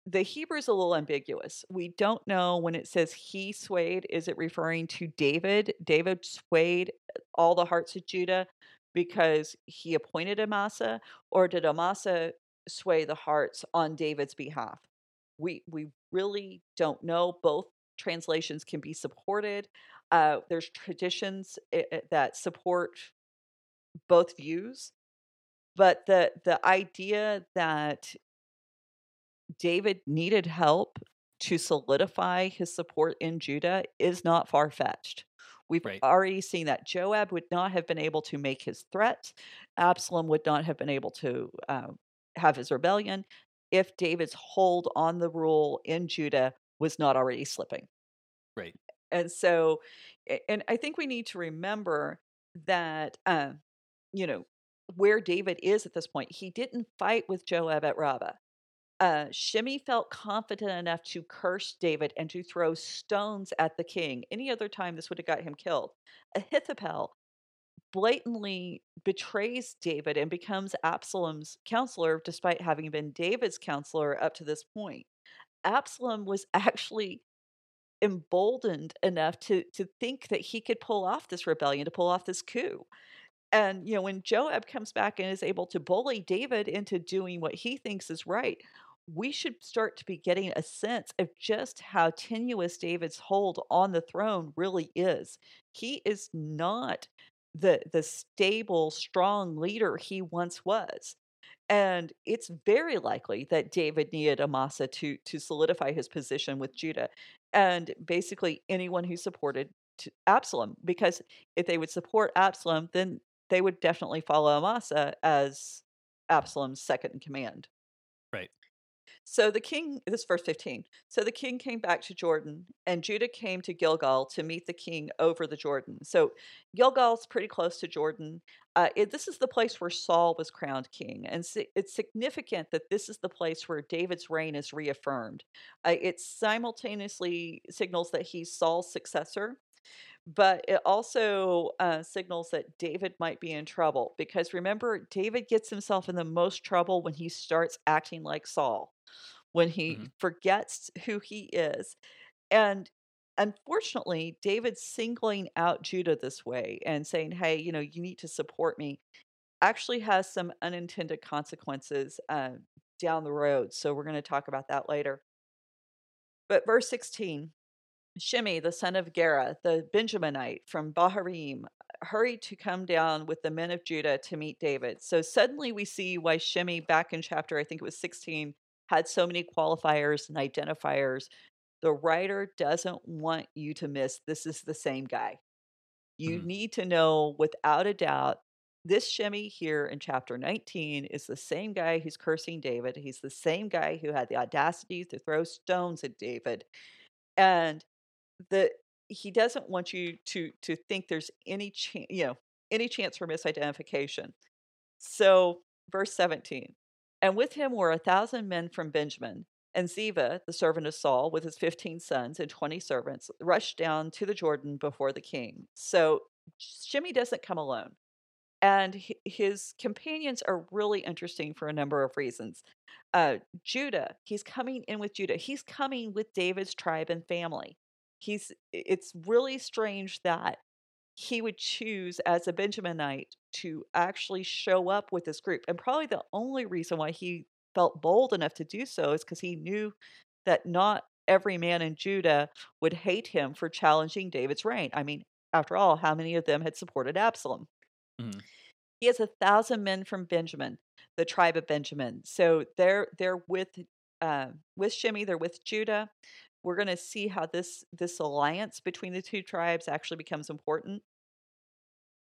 the hebrew is a little ambiguous. We don't know when it says he swayed is it referring to david? David swayed all the hearts of judah because he appointed amasa or did amasa sway the hearts on david's behalf? We we really don't know. Both translations can be supported uh, there's traditions i- i- that support both views but the the idea that david needed help to solidify his support in judah is not far-fetched we've Right. already seen that joab would not have been able to make his threat absalom would not have been able to uh, have his rebellion if David's hold on the rule in Judah was not already slipping. Right. And so, and I think we need to remember that, uh, you know, where David is at this point, he didn't fight with Joab at Rabbah. Uh, Shimei felt confident enough to curse David and to throw stones at the king. Any other time, this would have got him killed. Ahithophel blatantly betrays David and becomes Absalom's counselor despite having been David's counselor up to this point. Absalom was actually emboldened enough to to think that he could pull off this rebellion, to pull off this coup. And you know, when Joab comes back and is able to bully David into doing what he thinks is right, we should start to be getting a sense of just how tenuous David's hold on the throne really is. He is not the the stable, strong leader he once was. And it's very likely that David needed Amasa to to solidify his position with Judah, and basically anyone who supported Absalom, because if they would support Absalom, then they would definitely follow Amasa as Absalom's second in command. Right. So the king, this is verse 15. So the king came back to Jordan, and Judah came to Gilgal to meet the king over the Jordan. So Gilgal's pretty close to Jordan. Uh, it, this is the place where Saul was crowned king. And si- it's significant that this is the place where David's reign is reaffirmed. Uh, it simultaneously signals that he's Saul's successor but it also uh, signals that David might be in trouble because remember, David gets himself in the most trouble when he starts acting like Saul, when he hmm forgets who he is. And unfortunately, David singling out Judah this way and saying, hey, you know, you need to support me actually has some unintended consequences uh, down the road. So we're going to talk about that later. But verse 16 Shimei, the son of Gera, the Benjaminite from Bahurim, hurried to come down with the men of Judah to meet David. So suddenly we see why Shimei, back in chapter, I think it was 16, had so many qualifiers and identifiers. The writer doesn't want you to miss this is the same guy. You hmm need to know without a doubt this Shimei here in chapter 19 is the same guy who's cursing David. He's the same guy who had the audacity to throw stones at David. And the he doesn't want you to to think there's any chance you know any chance for misidentification so verse 17 and with him were a thousand men from benjamin and ziva the servant of saul with his 15 sons and 20 servants rushed down to the jordan before the king. So shimei doesn't come alone and his companions are really interesting for a number of reasons. Uh, judah he's coming in with judah. He's coming with david's tribe and family. He's it's really strange that he would choose as a Benjaminite to actually show up with this group. And probably the only reason why he felt bold enough to do so is because he knew that not every man in Judah would hate him for challenging David's reign. I mean, after all, how many of them had supported Absalom? hmm He has a thousand men from Benjamin, the tribe of Benjamin. So they're they're with uh, with Shimei, they're with Judah we're going to see how this this alliance between the two tribes actually becomes important.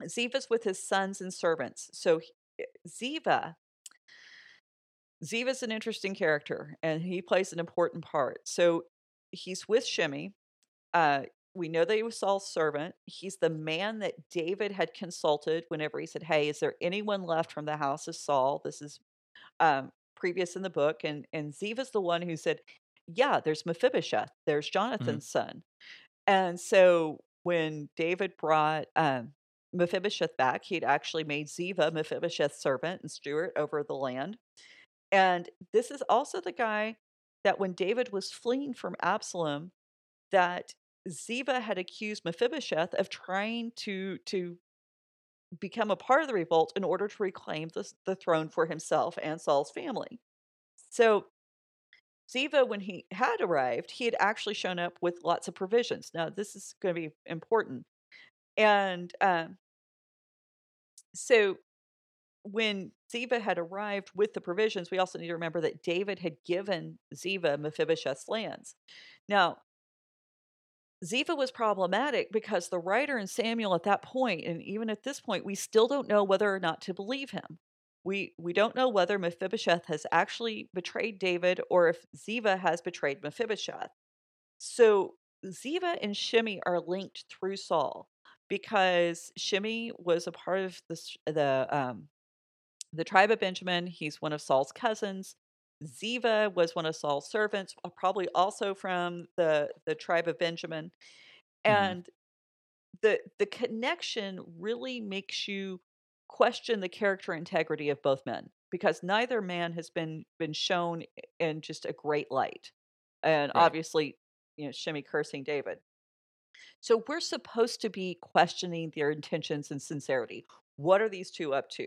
Ziva's with his sons and servants. So eh, Ziva Ziva's an interesting character and he plays an important part. So he's with Shimei. Uh, we know that he was Saul's servant. He's the man that David had consulted whenever he said, Hey, is there anyone left from the house of Saul? This is um, previous in the book. And, and Ziva's the one who said, yeah, there's Mephibosheth, there's hmm Jonathan's son. And so when David brought um, Mephibosheth back, he'd actually made Ziva Mephibosheth's servant and steward over the land. And this is also the guy that when David was fleeing from Absalom, that Ziva had accused Mephibosheth of trying to to become a part of the revolt in order to reclaim the, the throne for himself and Saul's family. So Ziva, when he had arrived, he had actually shown up with lots of provisions. Now, this is going to be important. And um, so when Ziva had arrived with the provisions, we also need to remember that David had given Ziva Mephibosheth's lands. Now, Ziva was problematic because the writer in Samuel at that point, and even at this point, we still don't know whether or not to believe him. We we don't know whether Mephibosheth has actually betrayed David or if Ziva has betrayed Mephibosheth. So Ziva and Shimei are linked through Saul because Shimei was a part of the the um, the tribe of Benjamin. He's one of Saul's cousins. Ziva was one of Saul's servants, uh, probably also from the the tribe of Benjamin. hmm And the the connection really makes you question the character integrity of both men because neither man has been been shown in just a great light and Right. obviously you know shimei cursing david. So we're supposed to be questioning their intentions and sincerity. What are these two up to?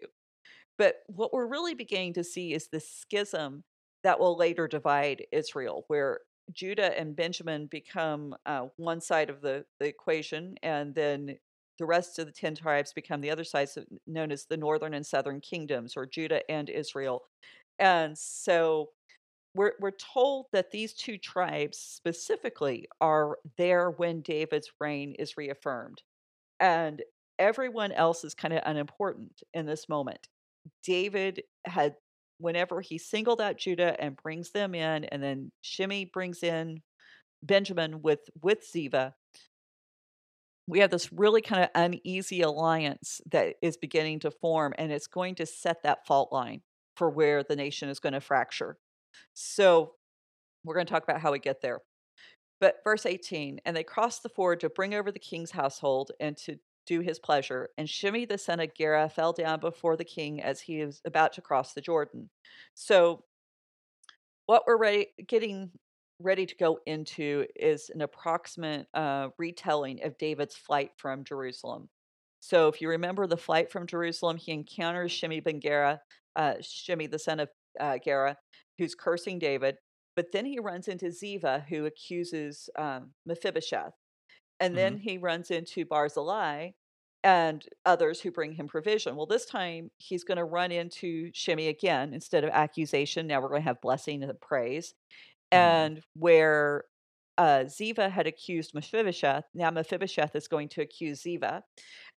But what we're really beginning to see is this schism that will later divide israel where judah and benjamin become uh, one side of the, the equation and then the rest of the 10 tribes become the other sides known as the northern and southern kingdoms or Judah and Israel. And so we're we're told that these two tribes specifically are there when David's reign is reaffirmed. And everyone else is kind of unimportant in this moment. David had whenever he singled out Judah and brings them in and then Shimei brings in Benjamin with with Ziva, we have this really kind of uneasy alliance that is beginning to form and it's going to set that fault line for where the nation is going to fracture. So we're going to talk about how we get there. But verse 18, and they crossed the ford to bring over the king's household and to do his pleasure. And Shimei the son of Gera fell down before the king as he was about to cross the Jordan. So what we're getting ready to go into is an approximate uh, retelling of David's flight from Jerusalem. So if you remember the flight from Jerusalem, he encounters Shimei ben Gera, uh, Shimei the son of uh, Gera, who's cursing David. But then he runs into Ziva, who accuses um, Mephibosheth. And then Mm-hmm. he runs into Barzillai and others who bring him provision. Well, this time he's going to run into Shimei again instead of accusation. Now we're going to have blessing and praise. Mm-hmm. And where uh, Ziva had accused Mephibosheth, now Mephibosheth is going to accuse Ziva.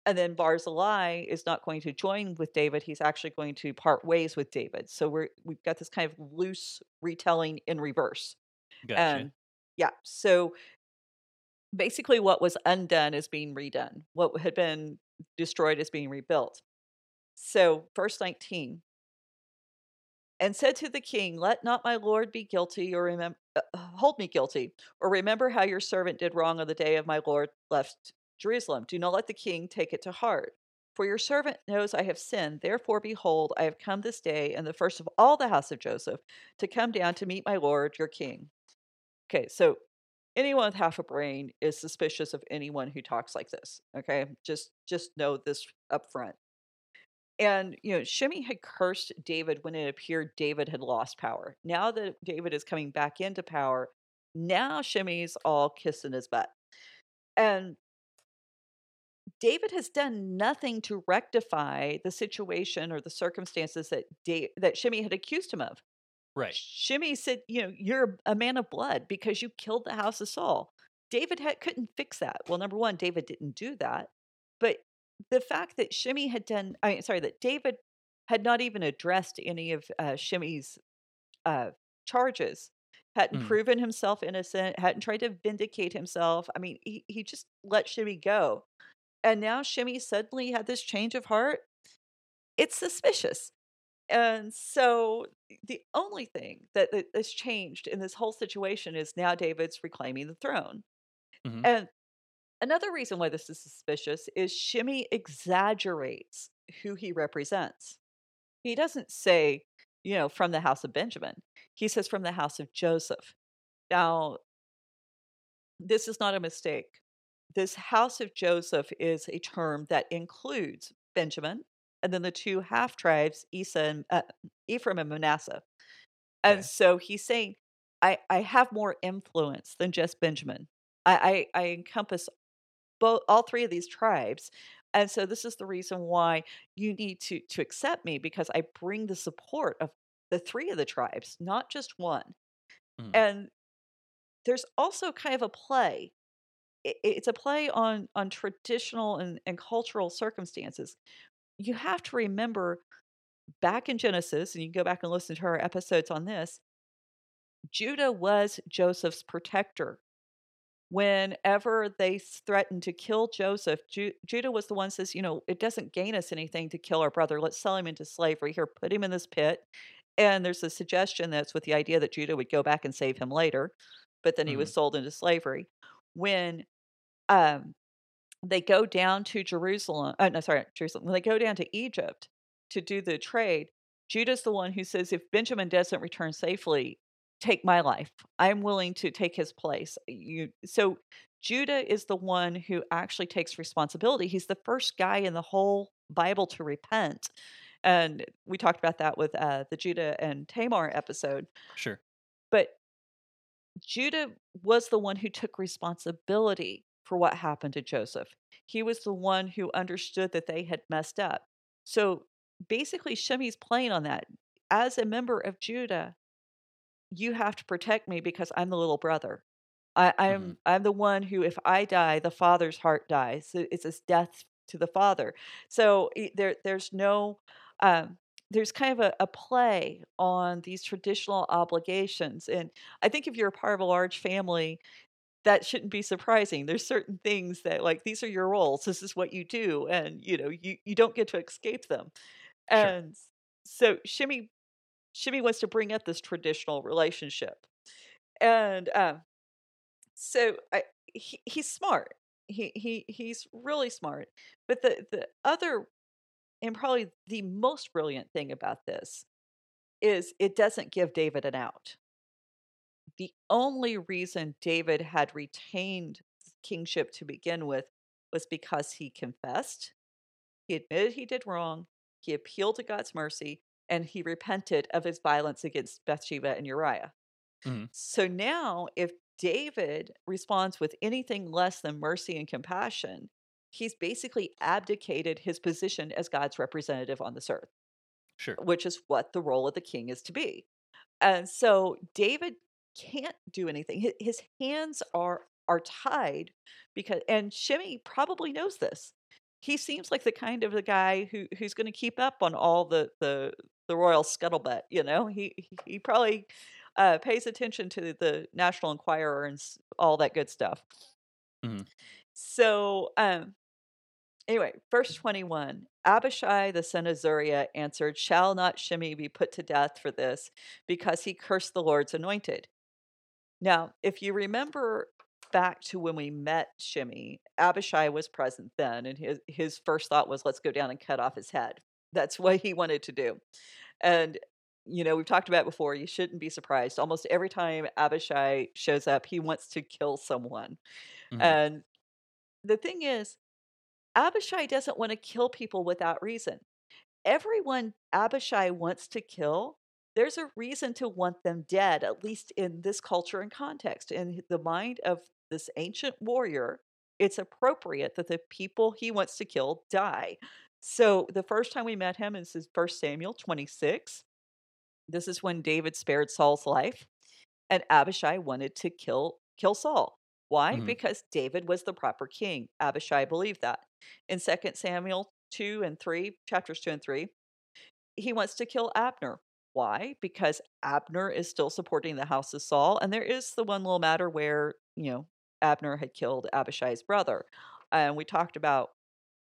And then Barzillai is not going to join with David. He's actually going to part ways with David. So we're we've got this kind of loose retelling in reverse. Gotcha. And yeah, so basically what was undone is being redone. What had been destroyed is being rebuilt. So, verse 19. And said to the king, Let not my lord be guilty, or remember, uh, hold me guilty, or remember how your servant did wrong on the day of my lord left Jerusalem. Do not let the king take it to heart. For your servant knows I have sinned. Therefore, behold, I have come this day, and the first of all the house of Joseph, to come down to meet my lord, your king. Okay, so anyone with half a brain is suspicious of anyone who talks like this. Okay, just just know this up front. And you know, Shimei had cursed David when it appeared David had lost power. Now that David is coming back into power, now Shimei's all kissing his butt. And David has done nothing to rectify the situation or the circumstances that da- that Shimei had accused him of. right. Shimei said, "You know, you're a man of blood because you killed the house of Saul." David had, couldn't fix that. Well, number one, David didn't do that, but the fact that Shimei had done, I mean, sorry, that David had not even addressed any of uh, Shimei's uh, charges, hadn't Mhm. proven himself innocent, hadn't tried to vindicate himself. I mean, he, he just let Shimei go. And now Shimei suddenly had this change of heart. It's suspicious. And so the only thing that, that has changed in this whole situation is now David's reclaiming the throne. Mhm. And another reason why this is suspicious is Shimei exaggerates who he represents. He doesn't say, you know, from the house of Benjamin. He says from the house of Joseph. Now, this is not a mistake. This house of Joseph is a term that includes Benjamin and then the two half tribes, and, uh, Ephraim and Manasseh. And Okay. so he's saying, I, I have more influence than just Benjamin. I, I, I encompass both all three of these tribes. And so this is the reason why you need to to accept me because I bring the support of the three of the tribes, not just one. Mhm. And there's also kind of a play. It's a play on on traditional and, and cultural circumstances. You have to remember back in Genesis, and you can go back and listen to our episodes on this. Judah was Joseph's protector. Whenever they threatened to kill Joseph, Ju- Judah was the one says, you know, it doesn't gain us anything to kill our brother. Let's sell him into slavery. Here, put him in this pit. And there's a suggestion that's with the idea that Judah would go back and save him later, but then he was Mhm. sold into slavery. When um, they go down to Jerusalem, uh, no, sorry, Jerusalem, when they go down to Egypt to do the trade, Judah's the one who says, if Benjamin doesn't return safely, take my life. I'm willing to take his place. You so Judah is the one who actually takes responsibility. He's the first guy in the whole Bible to repent. And we talked about that with uh, the Judah and Tamar episode. Sure. But Judah was the one who took responsibility for what happened to Joseph. He was the one who understood that they had messed up. So basically, Shimei's playing on that. As a member of Judah, you have to protect me because I'm the little brother. I, I'm hmm I'm the one who, if I die, the father's heart dies. So it's this death to the father. So there there's no um, there's kind of a, a play on these traditional obligations. And I think if you're a part of a large family, that shouldn't be surprising. There's certain things that like these are your roles. This is what you do, and you know you you don't get to escape them. Sure. And so Shimei Shimei wants to bring up this traditional relationship, and um, so I he, he's smart. He he he's really smart. But the the other and probably the most brilliant thing about this is it doesn't give David an out. The only reason David had retained kingship to begin with was because he confessed, he admitted he did wrong, he appealed to God's mercy, and he repented of his violence against Bathsheba and Uriah. Mhm. So now, if David responds with anything less than mercy and compassion, he's basically abdicated his position as God's representative on this earth, Sure. which is what the role of the king is to be. And so David can't do anything. His hands are are tied because and Shimei probably knows this. He seems like the kind of the guy who who's going to keep up on all the the the royal scuttlebutt, you know? He he, probably uh, pays attention to the National Enquirer and all that good stuff. Mhm. So, um Anyway, verse 21 Abishai the son of Zeruiah answered, Shall not Shimei be put to death for this, because he cursed the Lord's anointed? Now, if you remember back to when we met Shimei, Abishai was present then, and his, his first thought was, Let's go down and cut off his head. That's what he wanted to do. And, you know, we've talked about before. You shouldn't be surprised. Almost every time Abishai shows up, he wants to kill someone. Mhm. And the thing is, Abishai doesn't want to kill people without reason. Everyone Abishai wants to kill, there's a reason to want them dead, at least in this culture and context. In the mind of this ancient warrior, it's appropriate that the people he wants to kill die. So the first time we met him is in 1 Samuel 26. This is when David spared Saul's life, and Abishai wanted to kill kill Saul. Why? Mhm. Because David was the proper king. Abishai believed that. In 2 Samuel 2 and 3, chapters 2 and 3, he wants to kill Abner. Why? Because Abner is still supporting the house of Saul, and there is the one little matter where, you know, Abner had killed Abishai's brother. And we talked about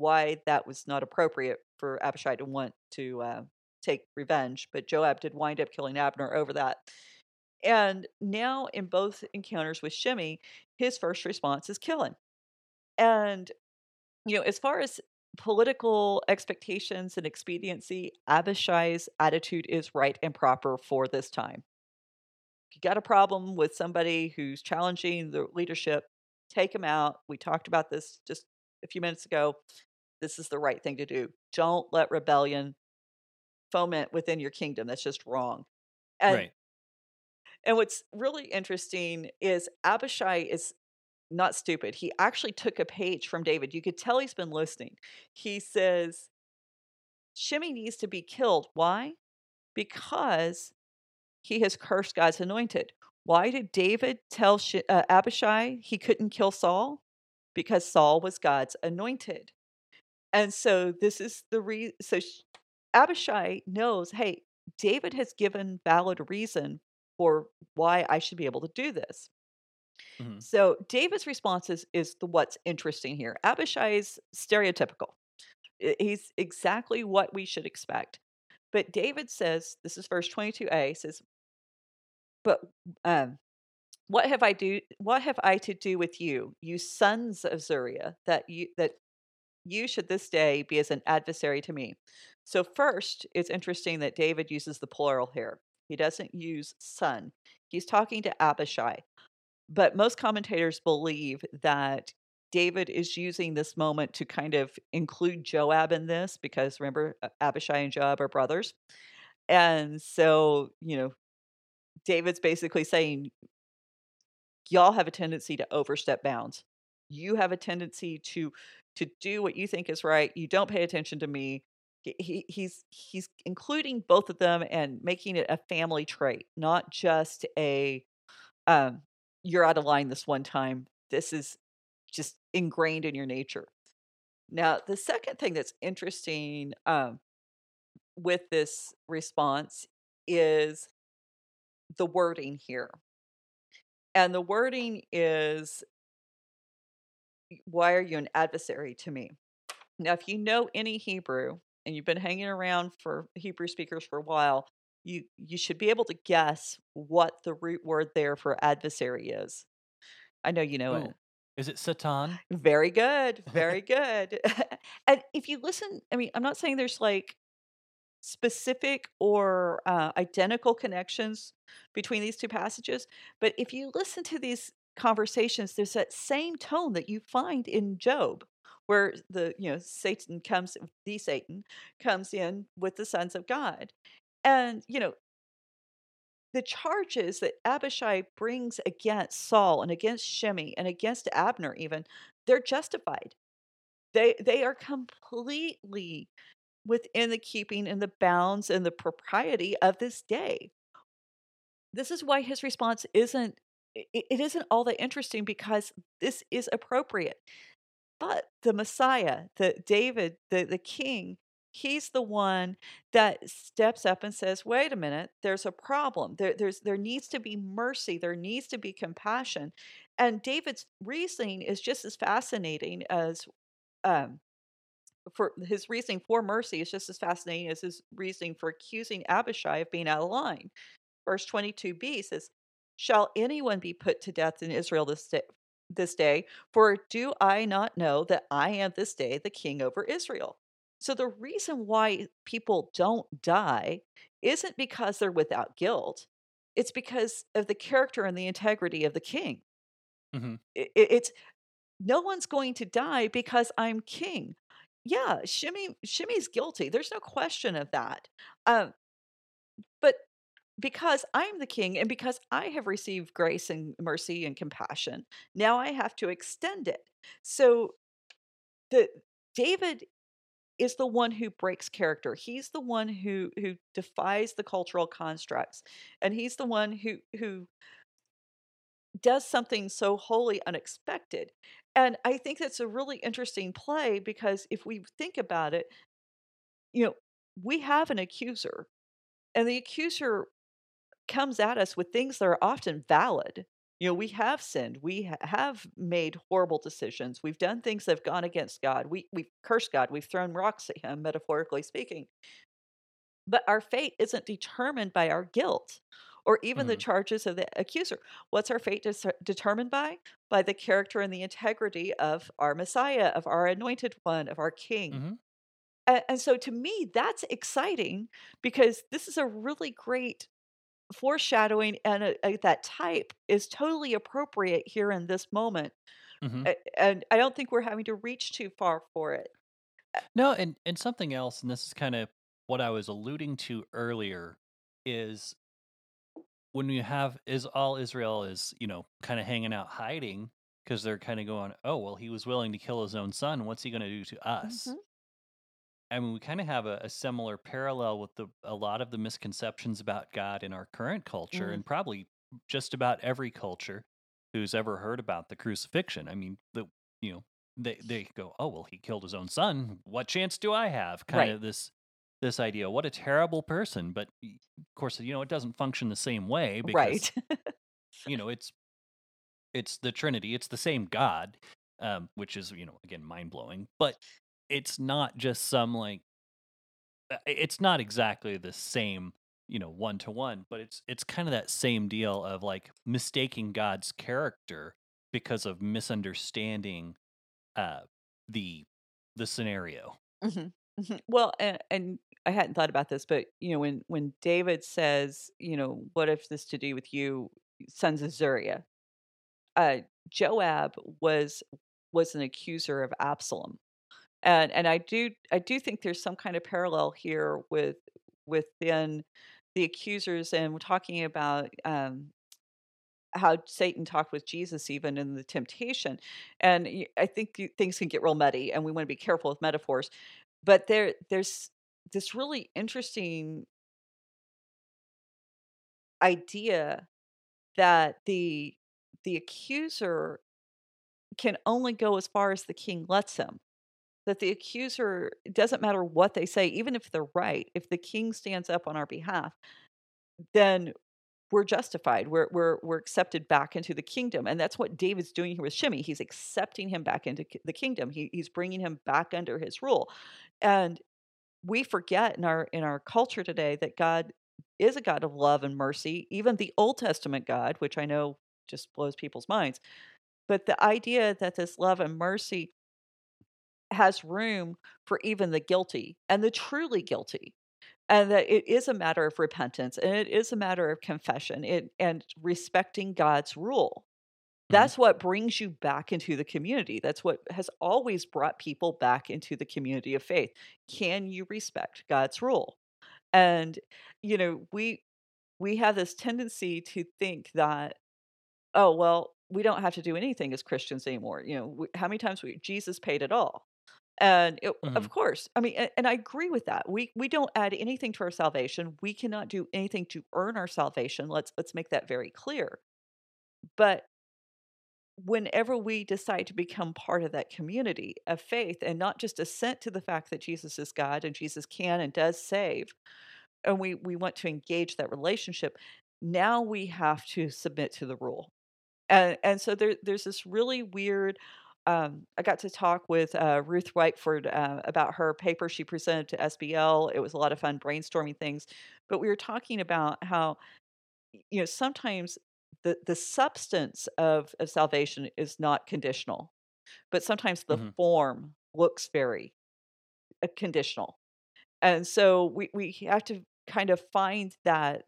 why that was not appropriate for Abishai to want to uh, take revenge, but Joab did wind up killing Abner over that. And now, in both encounters with Shimei, his first response is killing. And, you know, as far as political expectations and expediency, Abishai's attitude is right and proper for this time. If you got a problem with somebody who's challenging the leadership, take him out. We talked about this just a few minutes ago. This is the right thing to do. Don't let rebellion foment within your kingdom. That's just wrong. And right. and what's really interesting is Abishai is not stupid. He actually took a page from David. You could tell he's been listening. He says, Shimei needs to be killed. Why? Because he has cursed God's anointed. Why did David tell uh, Abishai he couldn't kill Saul? Because Saul was God's anointed. And so this is the reason. so Abishai knows, hey, David has given valid reason for why I should be able to do this. Mhm. So David's response is, is the what's interesting here. Abishai is stereotypical. He's exactly what we should expect. But David says, this is verse 22a, says, but um, what have I do what have I to do with you, you sons of Zeruiah, that you that you should this day be as an adversary to me. So first, it's interesting that David uses the plural here. He doesn't use son. He's talking to Abishai. But most commentators believe that David is using this moment to kind of include Joab in this because remember, Abishai and Joab are brothers. And so, you know, David's basically saying, y'all have a tendency to overstep bounds. You have a tendency to to do what you think is right. You don't pay attention to me. He, he's he's including both of them and making it a family trait, not just a um, you're out of line this one time. This is just ingrained in your nature. Now, the second thing that's interesting um, with this response is the wording here. And the wording is, Why are you an adversary to me? Now, if you know any Hebrew and you've been hanging around for Hebrew speakers for a while, you you should be able to guess what the root word there for adversary is. I know you know Ooh. it. Is it Satan? Very good. Very good. and if you listen, I mean, I'm not saying there's like specific or uh, identical connections between these two passages, but if you listen to these conversations, there's that same tone that you find in Job, where the you know Satan comes, the Satan comes in with the sons of God, and you know the charges that Abishai brings against Saul and against Shimei and against Abner even, they're justified. They they are completely within the keeping and the bounds and the propriety of this day. This is why his response isn't it, isn't all that interesting because this is appropriate. But the Messiah, the David, the, the king, he's the one that steps up and says wait a minute there's a problem. There there's there needs to be mercy. There needs to be compassion. And david's reasoning is just as fascinating as um for his reasoning for mercy is just as fascinating as his reasoning for accusing abishai of being out of line. Verse 22b says shall anyone be put to death in israel this day this day for do i not know that i am this day the king over israel so the reason why people don't die isn't because they're without guilt. It's because of the character and the integrity of the king. Mm-hmm. It, it's no one's going to die because I'm king. Yeah, Shimei Shimei's guilty. There's no question of that. Um, because I'm the king and because I have received grace and mercy and compassion, now I have to extend it. So the David is the one who breaks character. He's the one who who defies the cultural constructs, and he's the one who who does something so wholly unexpected. And I think that's a really interesting play because if we think about it, you know, we have an accuser, and the accuser comes at us with things that are often valid. You know we have sinned we ha- have made horrible decisions we've done things that have gone against god we we've cursed god we've thrown rocks at him metaphorically speaking. But our fate isn't determined by our guilt or even mm. the charges of the accuser. What's our fate dis- determined by? By the character and the integrity of our messiah of our anointed one of our king. Mm-hmm. and, and so to me that's exciting because this is a really great foreshadowing and a, a, that type is totally appropriate here in this moment. Mm-hmm. and I don't think we're having to reach too far for it. No, and and something else, and this is kind of what I was alluding to earlier, is when you have is all Israel is you know kind of hanging out hiding because they're kind of going, oh well, he was willing to kill his own son. What's he going to do to us? Mm-hmm. I mean, we kind of have a, a, similar parallel with the a lot of the misconceptions about God in our current culture, mm-hmm. and probably just about every culture who's ever heard about the crucifixion. I mean, the you know they they go, oh well, he killed his own son. What chance do I have? Kind right. of this this idea. What a terrible person. But of course, you know, it doesn't function the same way because right. you know it's it's the Trinity. It's the same God, um, which is you know again mind blowing. But it's not just some like uh, it's not exactly the same you know one to one but it's it's kind of that same deal of like mistaking god's character because of misunderstanding uh the the scenario mm-hmm. Mm-hmm. well and, and i hadn't thought about this but you know when when david says you know what if this to do with you sons of zeruiah uh joab was was an accuser of absalom and and I do I do think there's some kind of parallel here with within the accusers and we're talking about um, how Satan talked with Jesus even in the temptation. And I think things can get real muddy, and we want to be careful with metaphors. But there, there's this really interesting idea that the the accuser can only go as far as the king lets him. That the accuser doesn't matter what they say, even if they're right. If the king stands up on our behalf, then we're justified. We're we're we're accepted back into the kingdom, and that's what David's doing here with Shimei. He's accepting him back into the kingdom. He, he's bringing him back under his rule, and we forget in our in our culture today that God is a God of love and mercy. Even the Old Testament God, which I know just blows people's minds, but the idea that this love and mercy has room for even the guilty and the truly guilty and that it is a matter of repentance and it is a matter of confession it, and respecting god's rule. Mhm. that's what brings you back into the community that's what has always brought people back into the community of faith. Can you respect god's rule? And you know we we have this tendency to think that oh well we don't have to do anything as christians anymore you know we, how many times we jesus paid it all and it, of Mhm. course i mean a- and i agree with that we we don't add anything to our salvation we cannot do anything to earn our salvation let's let's make that very clear but whenever we decide to become part of that community of faith and not just assent to the fact that jesus is god and jesus can and does save and we we want to engage that relationship now we have to submit to the rule and and so there there's this really weird um, I got to talk with uh, Ruth Whiteford uh, about her paper she presented to SBL. It was a lot of fun brainstorming things, but we were talking about how you know sometimes the the substance of of salvation is not conditional, but sometimes the Mhm. form looks very uh, conditional, and so we we have to kind of find that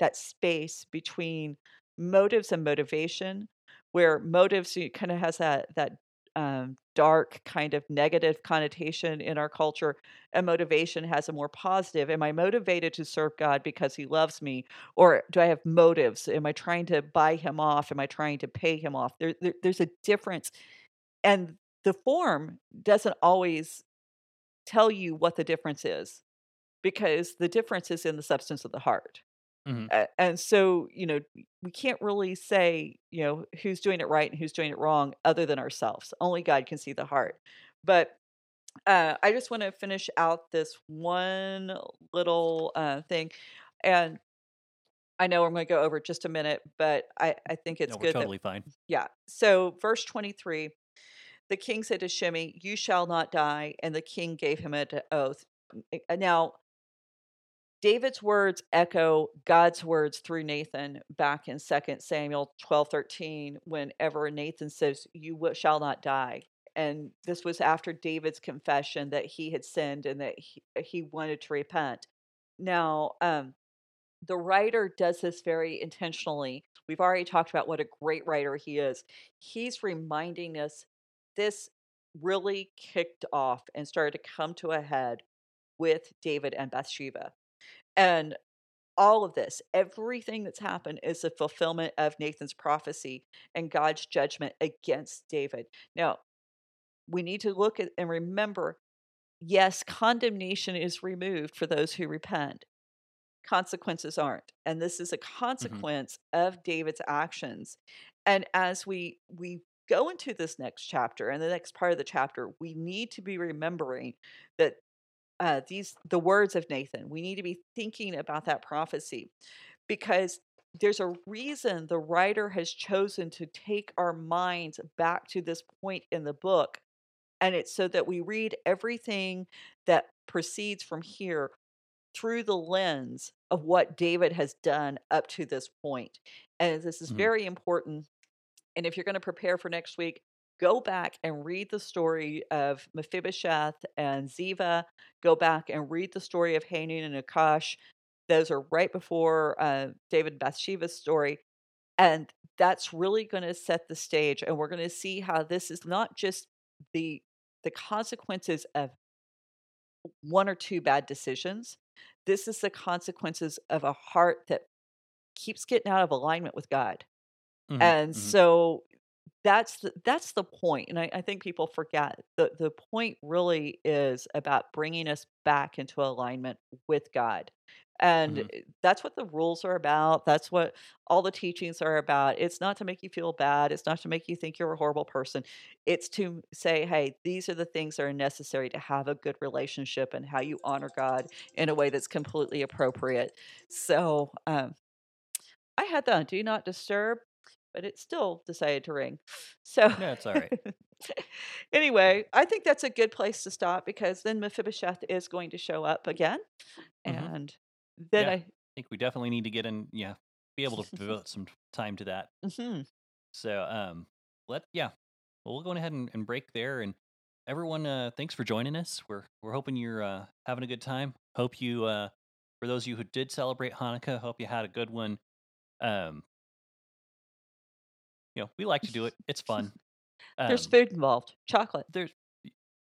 that space between motives and motivation where motives you kind of has that that um, dark kind of negative connotation in our culture and motivation has a more positive am i motivated to serve god because he loves me or do i have motives? Am i trying to buy him off? Am i trying to pay him off? There, there, there's a difference and the form doesn't always tell you what the difference is because the difference is in the substance of the heart Mhm. a- and so you know we can't really say you know who's doing it right and who's doing it wrong other than ourselves only god can see the heart but uh, i just want to finish out this one little uh, thing and i know i'm going to go over just a minute but i, I think it's No, good totally fine. yeah so verse 23 the king said to shimei you shall not die and the king gave him an oath now David's words echo God's words through Nathan back in 2 Samuel 12 13, whenever Nathan says, You shall not die. And this was after David's confession that he had sinned and that he, he wanted to repent. Now, um, the writer does this very intentionally. We've already talked about what a great writer he is. He's reminding us this really kicked off and started to come to a head with David and Bathsheba. And all of this, everything that's happened is a fulfillment of Nathan's prophecy and God's judgment against David. Now, we need to look at and remember yes, condemnation is removed for those who repent. Consequences aren't. And this is a mm-hmm. consequence of David's actions. And as we we go into this next chapter and the next part of the chapter, we need to be remembering that uh, these the words of Nathan. We need to be thinking about that prophecy because there's a reason the writer has chosen to take our minds back to this point in the book. And it's so that we read everything that proceeds from here through the lens of what David has done up to this point. And this is Mhm. very important. And if you're going to prepare for next week, go back and read the story of Mephibosheth and Ziba. Go back and read the story of Hanun and Nahash. Those are right before uh, David and Bathsheba's story. And that's really going to set the stage. And we're going to see how this is not just the the consequences of one or two bad decisions. This is the consequences of a heart that keeps getting out of alignment with God Mhm, and mhm. so that's the, that's the point and I, I think people forget the the point really is about bringing us back into alignment with god and Mhm. uh, that's what the rules are about that's what all the teachings are about it's not to make you feel bad it's not to make you think you're a horrible person it's to say hey these are the things that are necessary to have a good relationship and how you honor god in a way that's completely appropriate so um, I had the do not disturb, but it still decided to ring. So Yeah, it's all right. anyway, I think that's a good place to stop because then Mephibosheth is going to show up again. Mhm. And then Yeah. I think we definitely need to get in. Yeah, be able to devote some time to that. Mhm. So, um, let yeah, well, we'll go ahead and, and break there. And everyone, uh, thanks for joining us. We're we're hoping you're uh, having a good time. Hope you, uh, for those of you who did celebrate Hanukkah, hope you had a good one. Um, you know, we like to do it. It's fun. there's Um, food involved, chocolate. there's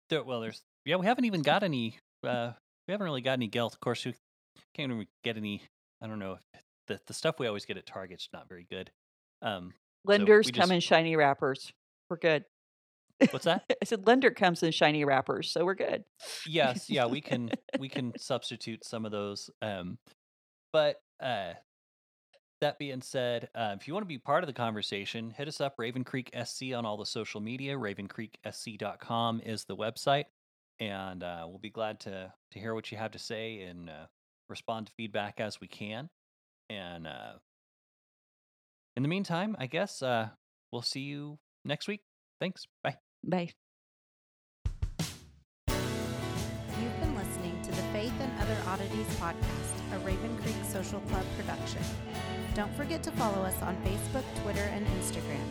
there, well, there's yeah, we haven't even got any. Uh, we haven't really got any gelt. Of course, we can't even get any. I don't know. The the stuff we always get at Target's not very good. Um, Lindors we come just- in shiny wrappers. We're good. what's that? I said Lindor comes in shiny wrappers, so we're good. yes yeah we can we can substitute some of those um but uh that being said uh, if you want to be part of the conversation hit us up raven creek sc on all the social media. Ravencreeksc.com is the website and uh, we'll be glad to to hear what you have to say and uh, respond to feedback as we can and uh in the meantime i guess uh we'll see you next week. Thanks. Bye. Bye. You've been listening to the Faith and Other Oddities podcast, a Raven Creek Social Club production. Don't forget to follow us on Facebook, Twitter, and Instagram.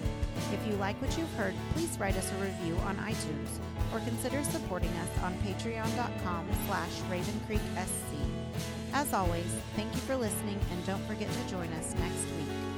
If you like what you've heard, please write us a review on iTunes or consider supporting us on patreon.com slash ravencreeksc. As always, thank you for listening and don't forget to join us next week.